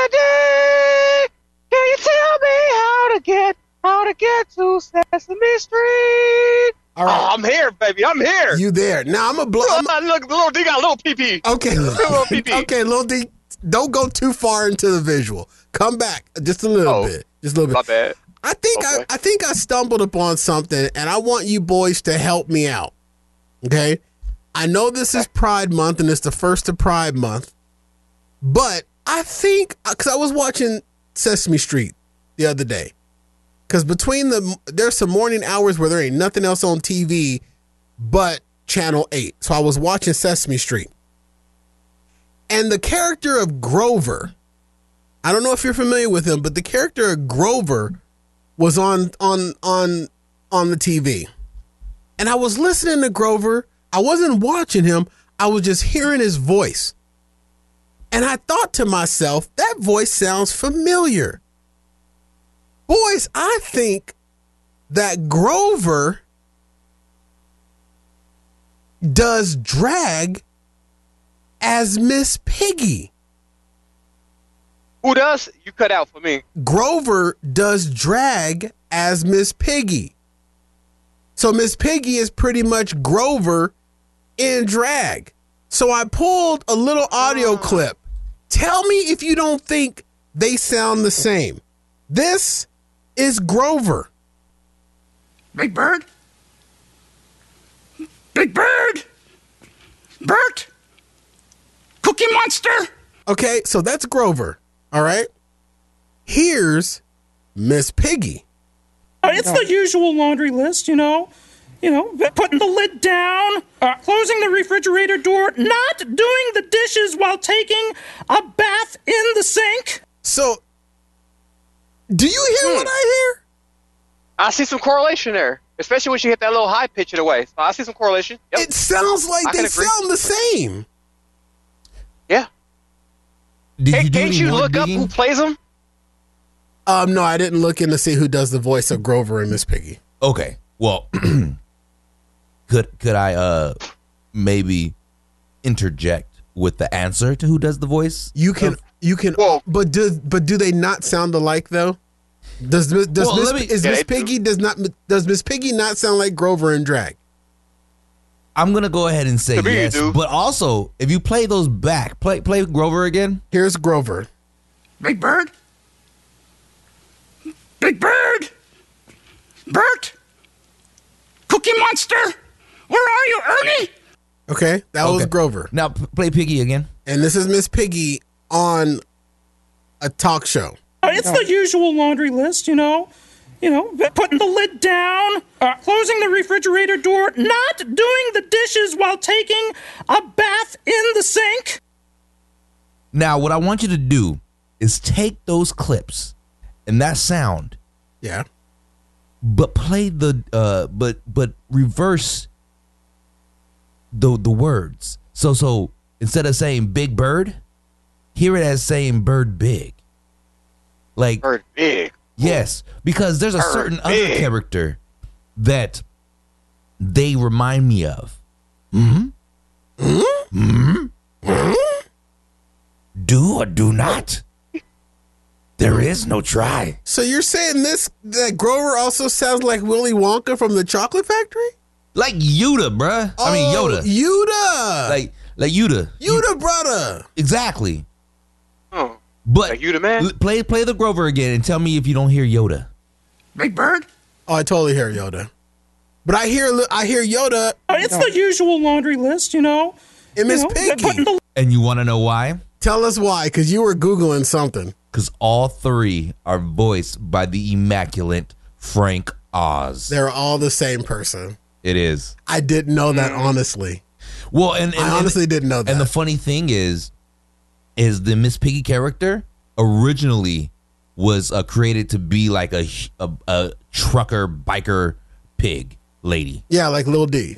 birthday. Can you tell me how to get how to get to Sesame Street? All right. Oh, I'm here, baby. I'm here. You there. Now I'm going to blow. I'm, Look, look, little D got a little pee pee. Okay, (laughs) Little pee-pee. okay, little D, don't go too far into the visual. Come back just a little Oh. bit, just a little bit. My bit. bad. I think Okay. I, I think I stumbled upon something, and I want you boys to help me out. Okay, I know this is Pride Month, and it's the first of Pride Month, but I think uh, because I was watching Sesame Street the other day, because between the there's some morning hours where there ain't nothing else on TV but Channel Eight, so I was watching Sesame Street, and the character of Grover. I don't know if you're familiar with him, but the character of Grover was on on on on the TV. And I was listening to Grover. I wasn't watching him. I was just hearing his voice. And I thought to myself, that voice sounds familiar. Boys, I think that Grover does drag as Miss Piggy. Who does? You cut out for me. Grover does drag as Miss Piggy. So Miss Piggy is pretty much Grover in drag. So I pulled a little audio ah. clip. Tell me if you don't think they sound the same. This is Grover. Big Bird? Big Bird? Bert? Cookie Monster? Okay, so that's Grover. All right. Here's Miss Piggy. It's the usual laundry list, you know. You know, putting the lid down, uh, closing the refrigerator door, not doing the dishes while taking a bath in the sink. So, do you hear what I hear? I see some correlation there, especially when she hit that little high pitch of the way. So I see some correlation. Yep. It sounds like I they sound the same. yeah. Did Hey, you do can't you more look up who plays them? Um, no, I didn't look in to see who does the voice of Grover and Miss Piggy. Okay. Well, (clears throat) could could I uh maybe interject with the answer to who does the voice? You can, you can, Whoa. but do but do they not sound alike though? Does Miss- does Well, Miss, me- is Yeah, Miss. Piggy does not does Miss Piggy not sound like Grover in drag? I'm gonna go ahead and say To me, you yes, but also if you play those back, play play Grover again. Here's Grover. Big Bird? Big Bird? Bert? Cookie Monster? Where are you, Ernie? Okay, that was Grover, Now p- play Piggy again. and this is Miss Piggy on a talk show. Uh, It's the usual laundry list, you know. You know, putting the lid down, uh, closing the refrigerator door, not doing the dishes while taking a bath in the sink. Now, what I want you to do is take those clips and that sound, Yeah. but play the uh, but but reverse the the words. So so instead of saying big bird, hear it as saying bird big. Like Bird big. Yes, because there's a Her certain other character that they remind me of. Hmm? Hmm? Hmm? Do or do not. There is no try. So you're saying this that Grover also sounds like Willy Wonka from the Chocolate Factory? Like Yoda, bruh. I mean Oh, Yoda. Yoda. Like like Yoda. Yoda brother. Exactly. Oh, But like you the man? play play the Grover again and tell me if you don't hear Yoda. Big Bird? Oh, I totally hear Yoda. But I hear I hear Yoda Uh, It's the usual laundry list, you know. and Miss You Piggy. the And you want to know why? Tell us why, because you were Googling something. Because all three are voiced by the immaculate Frank Oz. They're all the same person. It is. I didn't know that honestly. Well, and, and I honestly didn't know that. And the funny thing is, is the Miss Piggy character originally was uh, created to be like a, a a trucker biker pig lady. yeah, like Lil D.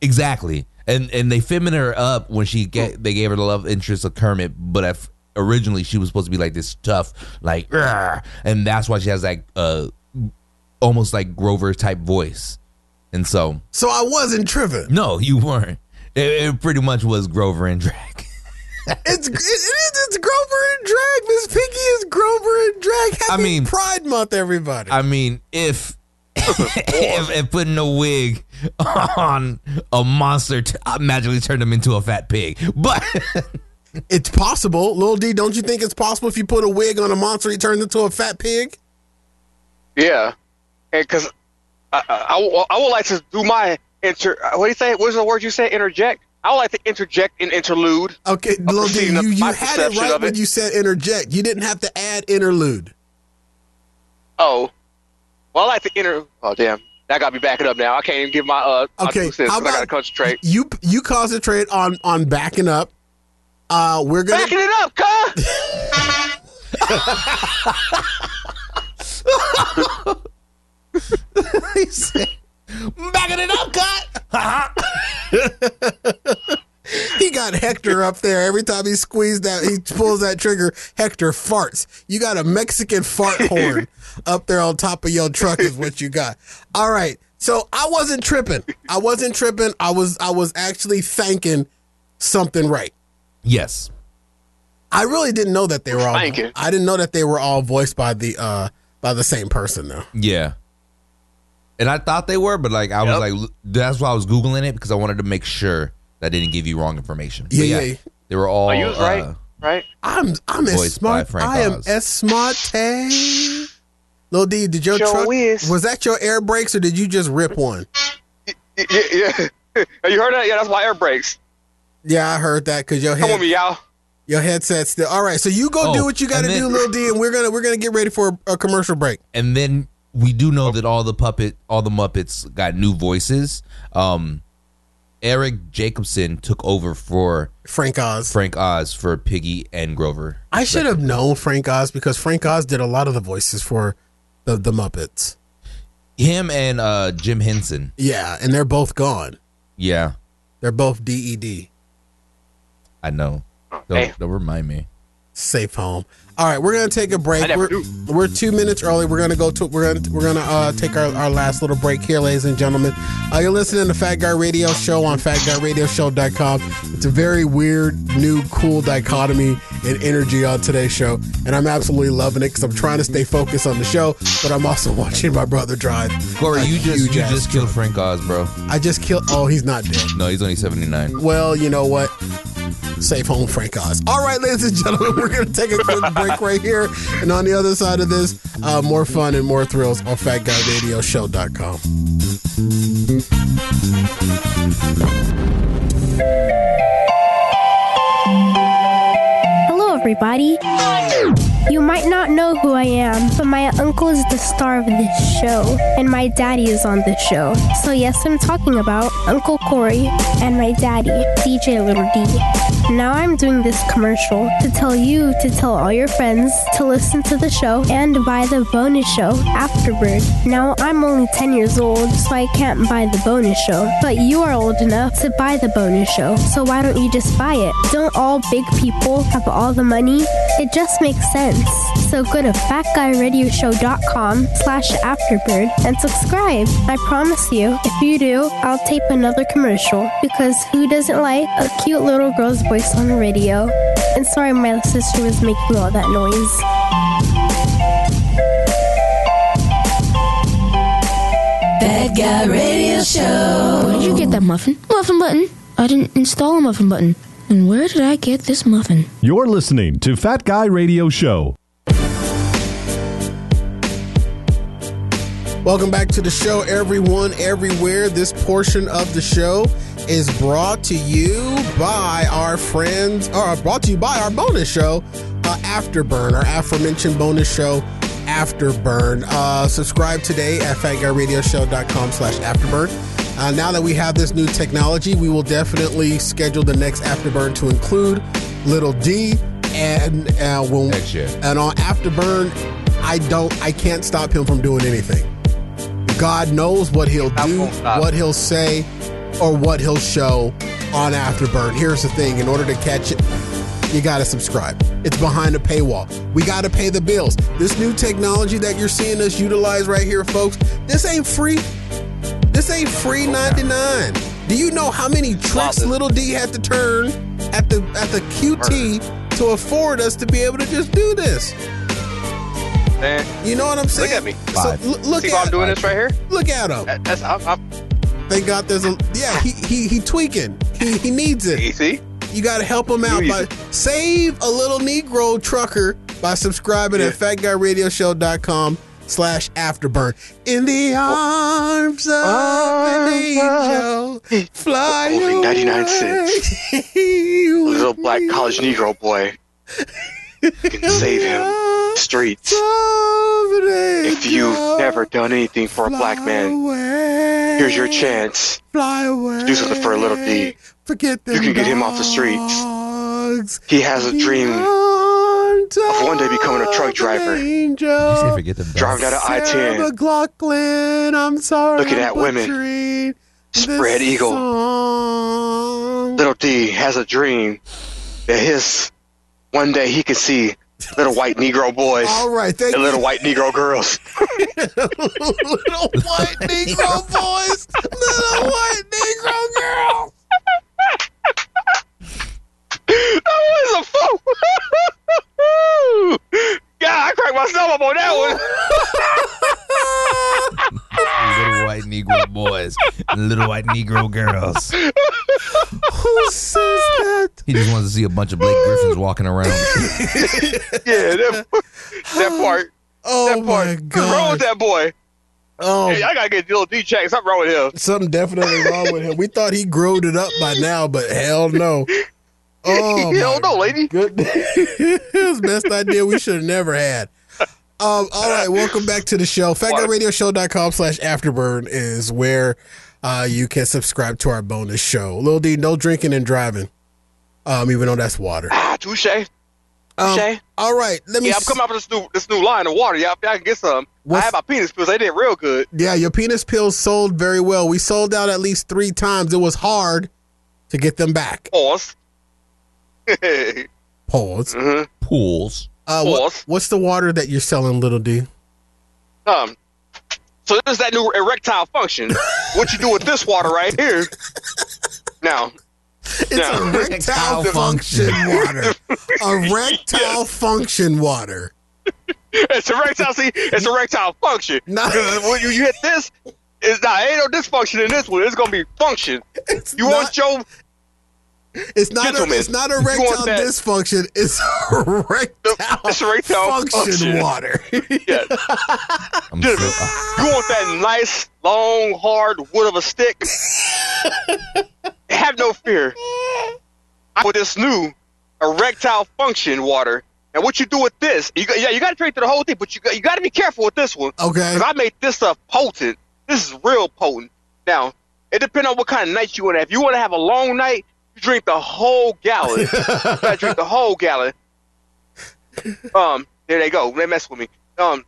Exactly. And and they feminine her up when she get they gave her the love interest of Kermit, but if originally she was supposed to be like this tough, like and that's why she has like uh almost like Grover type voice. And so So I wasn't tripping. no, you weren't. It, it pretty much was Grover in drag. (laughs) It's it, it is it's Grover and drag. Miss Piggy is Grover and drag. Happy I mean- Pride Month, everybody. I mean, if (laughs) if, if putting a wig on a monster t- magically turned him into a fat pig, but (laughs) it's possible. Lil D, don't you think it's possible if you put a wig on a monster, he turns into a fat pig? Yeah, and because I, I, I would- like to do my inter. What do you say? What's the word you say? Interject. I would like to interject an interlude. Okay, Lil D, you, you had it right of when it. you said interject. You didn't have to add interlude. Oh, well, I like to inter. Oh, damn. I got me backing up now. I can't even give my uh. my Okay, cents, how 'cause I gotta about- concentrate. You you concentrate on on backing up. Uh, we're gonna Backing it up, cuz. (laughs) he said, backing it up, cut. (laughs) He got Hector up there. Every time he squeezed that, he pulls that trigger. Hector farts. You got a Mexican fart horn (laughs) up there on top of your truck. Is what you got. All right. So I wasn't tripping. I wasn't tripping. I was. I was actually thanking something right. Yes. I really didn't know that they were all. Thanking. I didn't know that they were all voiced by the uh by the same person though. Yeah. And I thought they were, but like I was like, that's why I was googling it because I wanted to make sure that I didn't give you wrong information. But Yeah, yeah. They were all. Oh, you was right. uh, right? I'm I'm as smart. Frank I am Oz. as smart. Lil D, did your Sure truck is. was that your air brakes or did you just rip one? (laughs) Yeah, yeah. you heard that? Yeah, that's my air brakes. Yeah, I heard that because your Come with me, y'all. your headset's still. All right, so you go Oh, do what you got to do, then- Lil D, and we're gonna we're gonna get ready for a, a commercial break. and then we do know that all the puppet, all the Muppets got new voices. Um, Eric Jacobson took over for Frank Oz. Frank Oz for Piggy and Grover. I should have known Frank Oz because Frank Oz did a lot of the voices for the the Muppets. Him and uh, Jim Henson. Yeah, and they're both gone. Yeah, They're both E DED. I know. Don't, don't remind me. Safe home. All right, we're gonna take a break. We're, we're two minutes early. We're gonna go to we're gonna we're gonna uh, take our, our last little break here, ladies and gentlemen. Uh, you're listening to Fat Guy Radio Show on FatGuyRadioShow.com. It's a very weird, new, cool dichotomy and energy on today's show, and I'm absolutely loving it because I'm trying to stay focused on the show, but I'm also (laughs) watching my brother drive. Corey, a you just you just killed. Frank Oz, bro. I just killed. Oh, he's not dead. No, he's only seventy nine. Well, you know what? Safe home, Frank Oz. All right, ladies and gentlemen, we're going to take a quick (laughs) break right here. And on the other side of this, uh, more fun and more thrills on FatGuyRadioShow.com. Hello, everybody. You might not know who I am, but my uncle is the star of this show, and my daddy is on this show. So, yes, I'm talking about Uncle Corey and my daddy, DJ Little D. Now I'm doing this commercial to tell you to tell all your friends to listen to the show and buy the bonus show Afterbird. Now I'm only 10 years old, so I can't buy the bonus show, but you are old enough to buy the bonus show, so why don't you just buy it? Don't all big people have all the money? It just makes sense. So go to fatguyradioshow.com slash afterbird and subscribe. I promise you, if you do, I'll tape another commercial because who doesn't like a cute little girl's voice on the radio? And sorry my sister was making all that noise. Bad Guy Radio Show. Where did you get that muffin? Muffin button. I didn't install a muffin button. And where did I get this muffin? You're listening to Fat Guy Radio Show. Welcome back to the show, everyone, everywhere. This portion of the show is brought to you by our friends, or brought to you by our bonus show, uh, Afterburn, our aforementioned bonus show, Afterburn. Uh, subscribe today at fatguyradioshow.com slash afterburn. Uh, now that we have this new technology, we will definitely schedule the next Afterburn to include Little D and uh, when, and on Afterburn, I don't, I can't stop him from doing anything. God knows what he'll do, what he'll say, or what he'll show on Afterburn. Here's the thing in order to catch it, you got to subscribe. It's behind a paywall. We got to pay the bills. This new technology that you're seeing us utilize right here, folks, this ain't free. This ain't free 99. Do you know how many tricks Little D had to turn at the at the QT to afford us to be able to just do this? Man, You know what I'm saying? Look at me. So, look See at I'm doing this right here? Look at him. That's I'm, I'm, Thank God there's a yeah. He he he tweaking. He he needs it. you see? You got to help him out by save a little Negro trucker by subscribing at fatguyradioshow.com slash afterburn. In the arms of an angel, fly Only away. 99 cents. (laughs) Little black college Negro boy. You can save him. Streets. If you've never done anything for a black man, here's your chance Fly away. to do something for a little D. Forget You can get him off the streets. He has a dream of one day becoming a truck driver. Angel. forget them Driving down the I-10, McLachlan, I'm sorry. Looking I'm at women. butchering spread eagle. song. Little D has a dream that his one day he can see little white Negro boys All right, thank and you. (laughs) little white Negro girls. little white Negro boys, little white Negro girls. that was a fool. (laughs) God, I cracked myself up on that one. (laughs) little white Negro boys and little white Negro girls. Who says that? He just wants to see a bunch of Blake Griffins walking around. (laughs) yeah, that, that part. Oh that part. my What's wrong with that boy? Oh, Hey, I gotta get a little D checked. Something wrong with him. something definitely wrong with him. We thought he growed it up by now, but hell no. (laughs) Oh, Hell no, lady. Good. (laughs) it was the best idea we should have never had. Um, all right, welcome back to the show. (laughs) FatGuyRadioshow.com slash Afterburn is where uh, you can subscribe to our bonus show. Lil D, no drinking and driving, um, even though that's water. Ah, touche. Um, Touche. all right, let me. Yeah, I'm coming out with this new this new line of water. Y'all, y'all can get some. What's- I had my penis pills. They did real good. Yeah, your penis pills sold very well. We sold out at least three times. It was hard to get them back. Pause. (laughs) Pause. Mhm. Pools. Uh, what- what's the water that you're selling, Little D? Um, so this is that new erectile function. what you do with this water right here? Now, It's now, erectile function water. (laughs) Erectile function water. it's erectile. See, it's erectile function. Nah. When you, you hit this, it's not ain't no dysfunction in this one. It's gonna be function. you want your It's not. A, it's not you want erectile that- dysfunction. It's (laughs) erectile, it's erectile function, function. water. yeah. (laughs) I'm Gentlemen, so- you want that nice, long, hard wood of a stick? Have no fear. I with this new erectile function water. And what you do with this? You got, yeah, you got to drink through the whole thing, but you got, you got to be careful with this one. Okay. Because I made this stuff potent. This is real potent. Now, it depends on what kind of night you want to have. If you want to have a long night, you drink the whole gallon. (laughs) you got to drink the whole gallon. Um, there they go. They mess with me. Um,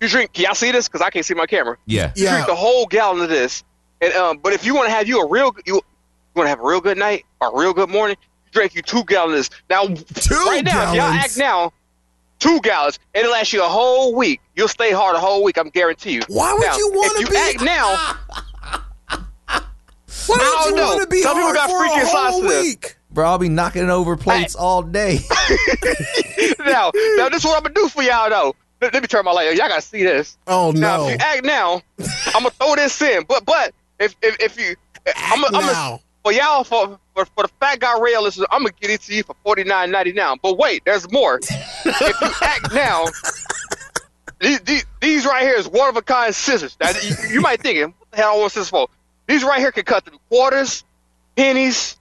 you drink. Can y'all see this? Because I can't see my camera. Yeah. You Yeah. drink the whole gallon of this. And um, but if you want to have you a real you, you want to have a real good night or a real good morning, you drink you two gallons. Now, Two right now, if y'all act now, two gallons. It'll last you a whole week. You'll stay hard a whole week. I'm guarantee you. Why would Now, you wanna If you be- act now, (laughs) Why I don't you know. want to be Some people hard got for freaky a whole week? Bro, I'll be knocking over plates all day. (laughs) now, now this is what I'm gonna do for y'all though. Let, let me turn my light. on. Y'all gotta see this. Oh no! Now, no! if you act now, I'm gonna throw this in. But but if if, if you, I'm gonna, I'm now. gonna for y'all for, for for the fat guy rail listeners, I'm gonna get it to you for forty nine ninety nine. But wait, there's more. (laughs) if you act now, these, these these right here is one of a kind scissors. Now you, you might think, what the hell I want scissors for? These right here can cut through quarters, pennies,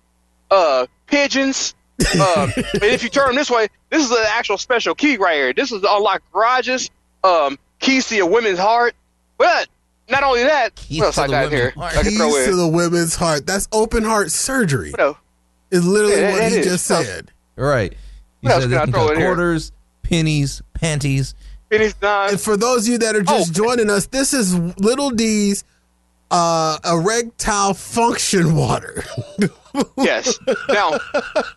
uh, pigeons. (laughs) Um, and if you turn them this way, this is an actual special key right here. This is to unlock garages, um, keys to your women's heart. But not only that, Keys what else to I the got here? women's I can Keys throw to the women's heart. That's open heart surgery. What else? Is literally Yeah, what that he is. just What said. right. You What else said can they I can throw cut in here? quarters, pennies, panties. Pennies, dimes. And for those of you that are just Oh. joining us, this is Little D's uh, a erectile function water. (laughs) Yes. Now,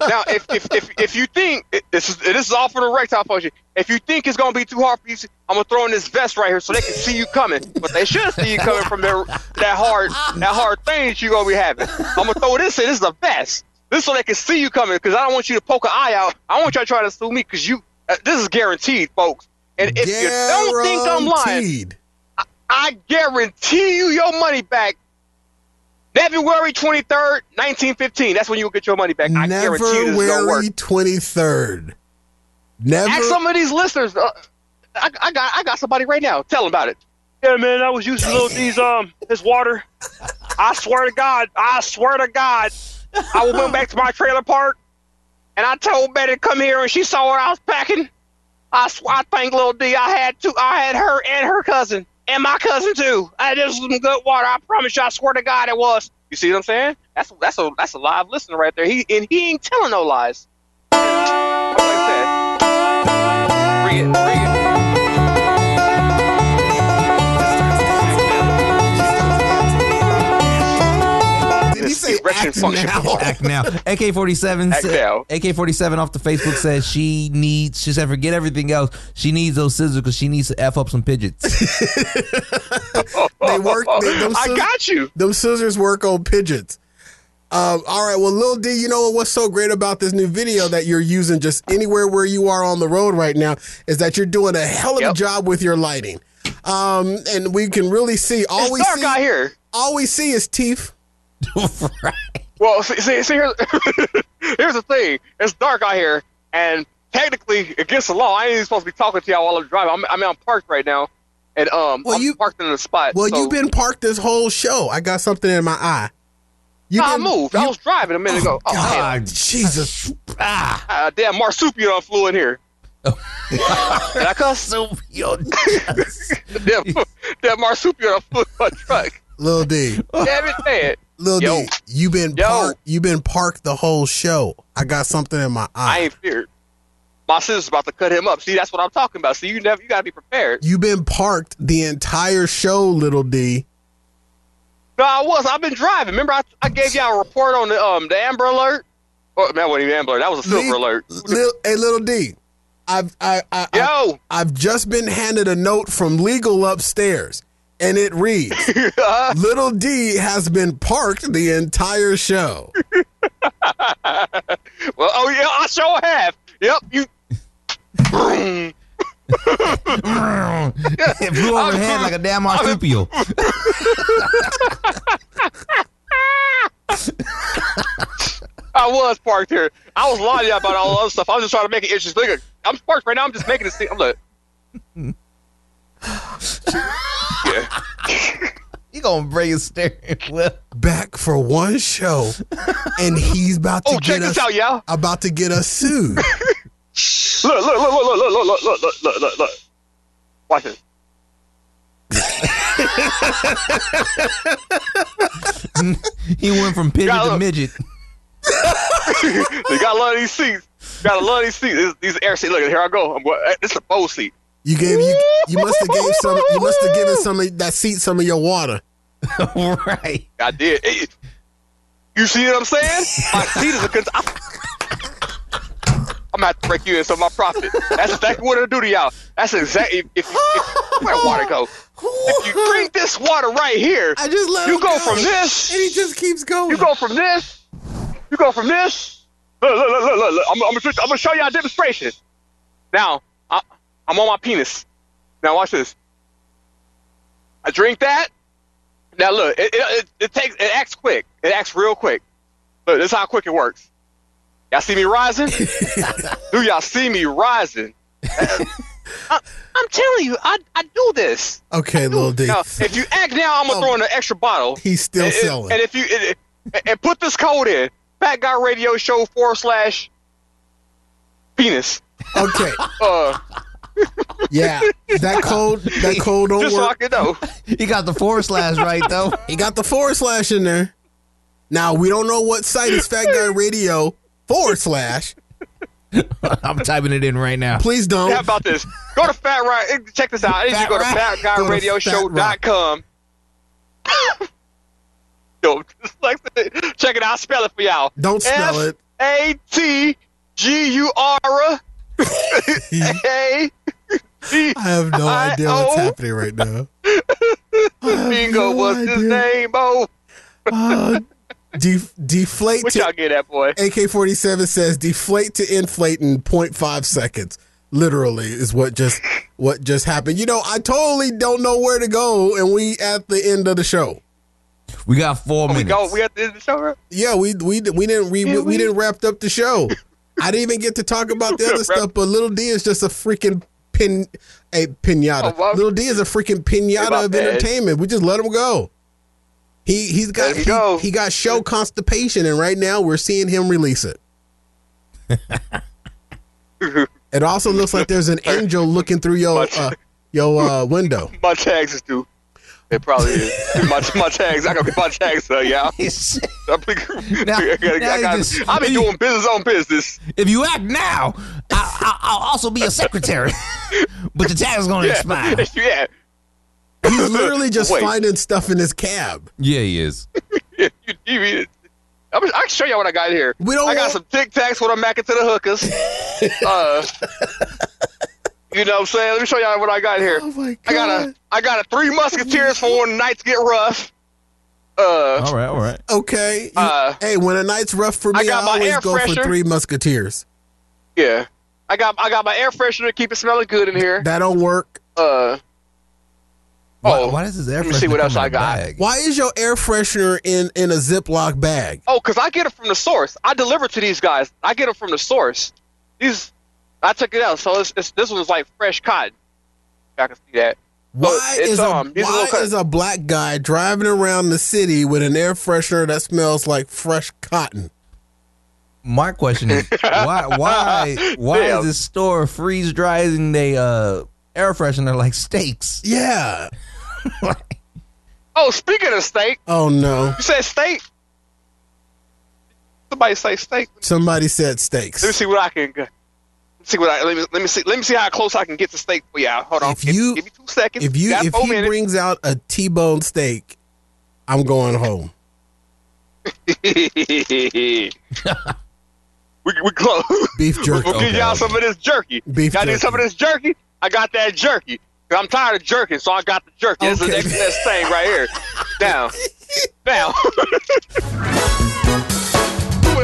now, if if if, if you think this is this is all for the erectile function, if you think it's gonna be too hard for you, I'm gonna throw in this vest right here so they can see you coming. But they should see you coming from their, that hard that hard thing that you're gonna be having. I'm gonna throw this in. This is a vest. This so they can see you coming because I don't want you to poke an eye out. I want you to try to sue me because you. Uh, this is guaranteed, folks. And if you don't think I'm lying, Guaranteed. I guarantee you your money back. February 23rd, 1915. That's when you will get your money back. I guarantee you this is going to work. February twenty third. Never. Ask some of these listeners. Uh, I, I got I got somebody right now. Tell them about it. Yeah, man, I was using little D's um his water. I swear to God, I swear to God, I went back to my trailer park, and I told Betty to come here, and she saw what I was packing. I swear, I thank little D. I had two. I had her and her cousin, and my cousin too. I this was some good water. I promise you. I swear to God, it was. You see what I'm saying? That's that's a that's a live listener right there. He and he ain't telling no lies. Like I said, Bring it, bring it. Did he say Erection act function. now? (laughs) Act now. AK forty seven. Act now. AK forty seven off the Facebook says she needs. She said forget everything else. She needs those scissors because she needs to f up some pigeons. (laughs) (laughs) They work. They, them I scis- got you. Those scissors work on pigeons. Um, all right. Well, Lil D, you know what's so great about this new video that you're using just anywhere where you are on the road right now is that you're doing a hell of a job with your lighting. Um, and we can really see all It's we dark see. out here. All we see is teeth. (laughs) Well, see, see, see here's, (laughs) here's the thing. It's dark out here, and technically, against the law, I ain't even supposed to be talking to y'all while I'm driving. I'm, I mean, I'm parked right now, and um, Well, I'm you- parked in a spot. Well, so, you've been parked this whole show. I got something in my eye. You Nah, I moved. I was driving a minute ago. Oh. God, Jesus. Ah. Uh, damn, marsupial flew in here. (laughs) Did I cuss? damn, damn marsupial flew in my truck. Lil D. Damn it, man. Lil Yo. D, you been Yo. parked. You been parked the whole show. I got something in my eye. I ain't feared. My sister's about to cut him up. See, that's what I'm talking about. See, you never, you gotta be prepared. You been parked the entire show, Little D. No, I was. I've been driving. Remember, I, I gave y'all a report on the um the Amber Alert. Oh, man, that wasn't even Amber Alert. That was a Silver Alert. Lil, hey, Little D. I've I, I, I Yo, I've just been handed a note from legal upstairs, and it reads: (laughs) Little D has been parked the entire show. well, oh yeah, I sure have. Yep, you. (laughs) it flew over her head like a damn marsupial. I was parked here. I was lying about all the other stuff. I was just trying to make it interesting. Look, I'm parked right now. I'm just making it seem. I'm like, (laughs) yeah. You gonna bring a steering wheel? Back for one show, and he's about to Oh, check get this us out, y'all. about to get us sued. Look, look, look, look, look, look, look, look, look, look, look, look. Watch this. He went from pigeon Gotta to look. midget. you got a lot of these seats. Got a lot of these seats. These, these air seats. Look, here I go. I'm, going- this is a bow seat. You gave you you must have gave some you must have given some of that seat some of your water. (laughs) right. I did. Hey, you see what I'm saying? My (laughs) seat is a. Con- I, I'm at. break you in some of my profit. That's exactly what it'll do to y'all. That's exactly if, if, if where water go. If you (laughs) drink this water right here, I just let you him go, go. from this. And he just keeps going. You go from this. You go from this. Look, look, look, look, look. look. I'm, I'm, gonna, I'm gonna show y'all a demonstration. Now, I, I'm on my penis. Now watch this. I drink that. Now look, it, it, it, takes it acts quick. It acts real quick. Look, this is how quick it works. Y'all see me rising? (laughs) do y'all see me rising? (laughs) I, I'm telling you, I, I do this. Okay, little D. Now, if you act now, I'm gonna throw in an extra bottle. He's still and, selling. And if you and, and- and put this code in, Fat Guy Radio Show forward slash penis. Okay. Uh, Yeah, that code, that (laughs) code don't just so I work. can (laughs) know. He got the forward slash right though. He got the forward slash in there. Now we don't know what site is Fat Guy Radio forward slash. (laughs) I'm typing it in right now. Please don't. How about this? Go to Fat Right. Check this out. I need you to go to Go to fatguyradioshow.com. Yo, just check it out. I'll spell it for y'all. Don't spell it. A T G U R A. I have no idea what's happening right now. (laughs) Bingo was his name. Oh, Uh, def- deflate what to y'all get that boy? AK forty seven says deflate to inflate in 0.5 seconds. Literally is what just what just happened. You know, I totally don't know where to go, and we at the end of the show. We got four We minutes. go. We at the end of the show, right? Yeah, we we we didn't re- Yeah, we, we- didn't wrap up the show. (laughs) I didn't even get to talk about the (laughs) other stuff, but Little D is just a freaking pin a pinata. Oh. Little D is a freaking pinata of entertainment. We just let him go. He he's got he, go. he got show constipation, and right now we're seeing him release it. (laughs) it also looks like there's an angel looking through your uh, your uh, window. My taxes due. It probably is. (laughs) my, my tags. I got my tags, y'all. (laughs) I'm like- Now- (laughs) I gotta- now I you gotta- just- I be doing business on business. If you act now, I, I, I'll also be a secretary, but the tag's are gonna Yeah, expire. yeah. He's literally just Wait. finding stuff in his cab. Yeah, he is. you, you mean it? I'm, can show y'all what I got here. We don't I got want- some Tic Tacs when I'm back into the hookers. uh, you know what I'm saying? Let me show y'all what I got here. Oh my God. I got a I got a three musketeers for when nights get rough. Uh, All right, all right. Okay. You- Uh, hey, when a night's rough for I me, I, got my always air go for three musketeers. yeah. I got I got my air freshener to keep it smelling good in here. That don't work. Uh, Why, Oh, why does this air let me see what else come in I a got. bag? Why is your air freshener in in a Ziploc bag? oh, cause I get it from the source. I deliver to these guys. I get them from the source. These, I took it out. So it's, it's this one's like fresh cotton. I can see that. Why it's, is a um, these why little cut- is a black guy driving around the city with an air freshener that smells like fresh cotton? My question is (laughs) why why why Damn. is this store freeze drying they uh air freshener like steaks? Yeah. (laughs) Oh, speaking of steak, Oh no. you said steak. Somebody say steak. Somebody said steaks. Let me see what I can. Let me see what I let me let me see let me see how close I can get to steak for y'all. Hold on. If give, you- give me two seconds. If you if he minutes. brings out a T-bone steak, I'm going home. (laughs) we we close. Beef jerky. We'll give y'all some of this jerky. Beef y'all need jerky. some of this jerky? I got that jerky. I'm tired of jerking, so I got the jerky. This is the next thing right here. (laughs) Down. Down. (laughs)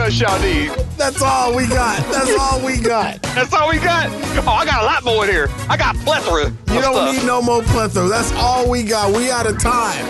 what else y'all need? That's all we got. That's all we got. That's all we got? Oh, I got a lot more in here. I got plethora. You don't stuff. need no more plethora. That's all we got. We out of time.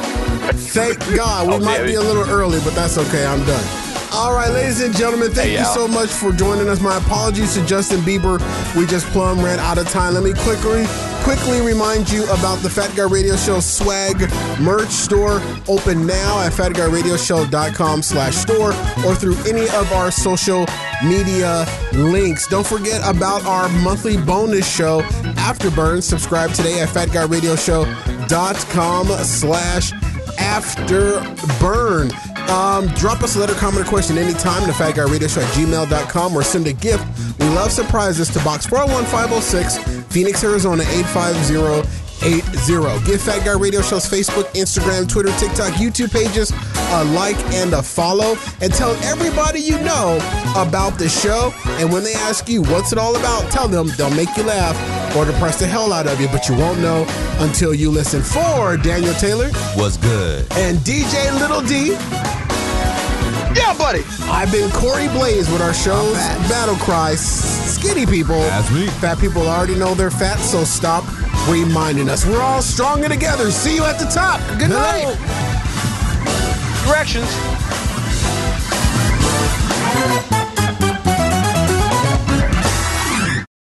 Thank God. We Oh, might be a little early, but that's okay. I'm done. All right, ladies and gentlemen, thank Hey, you so much for joining us. My apologies to Justin Bieber. We just plumb ran out of time. Let me quickly quickly remind you about the Fat Guy Radio Show swag merch store open now at fatguyradioshow.com slash store or through any of our social media links. Don't forget about our monthly bonus show, Afterburn. Subscribe today at fatguyradioshow.com slash afterburn. Um, drop us a letter, comment, or question anytime to fatguyradioshow at gmail.com or send a gift. We love surprises to box 401506, Phoenix, Arizona 85080. Give Fat Guy Radio Show's Facebook, Instagram, Twitter, TikTok, YouTube pages a like, and a follow, and tell everybody you know about the show. And when they ask you what's it all about, tell them they'll make you laugh or depress the hell out of you, but you won't know until you listen. For Daniel Taylor Was good. and DJ Little D, yeah, buddy. I've been Corey Blaze with our show's battle cry, skinny people. That's me. Fat people already know they're fat, so stop reminding us. We're all stronger together. See you at the top. Good no. night. Directions.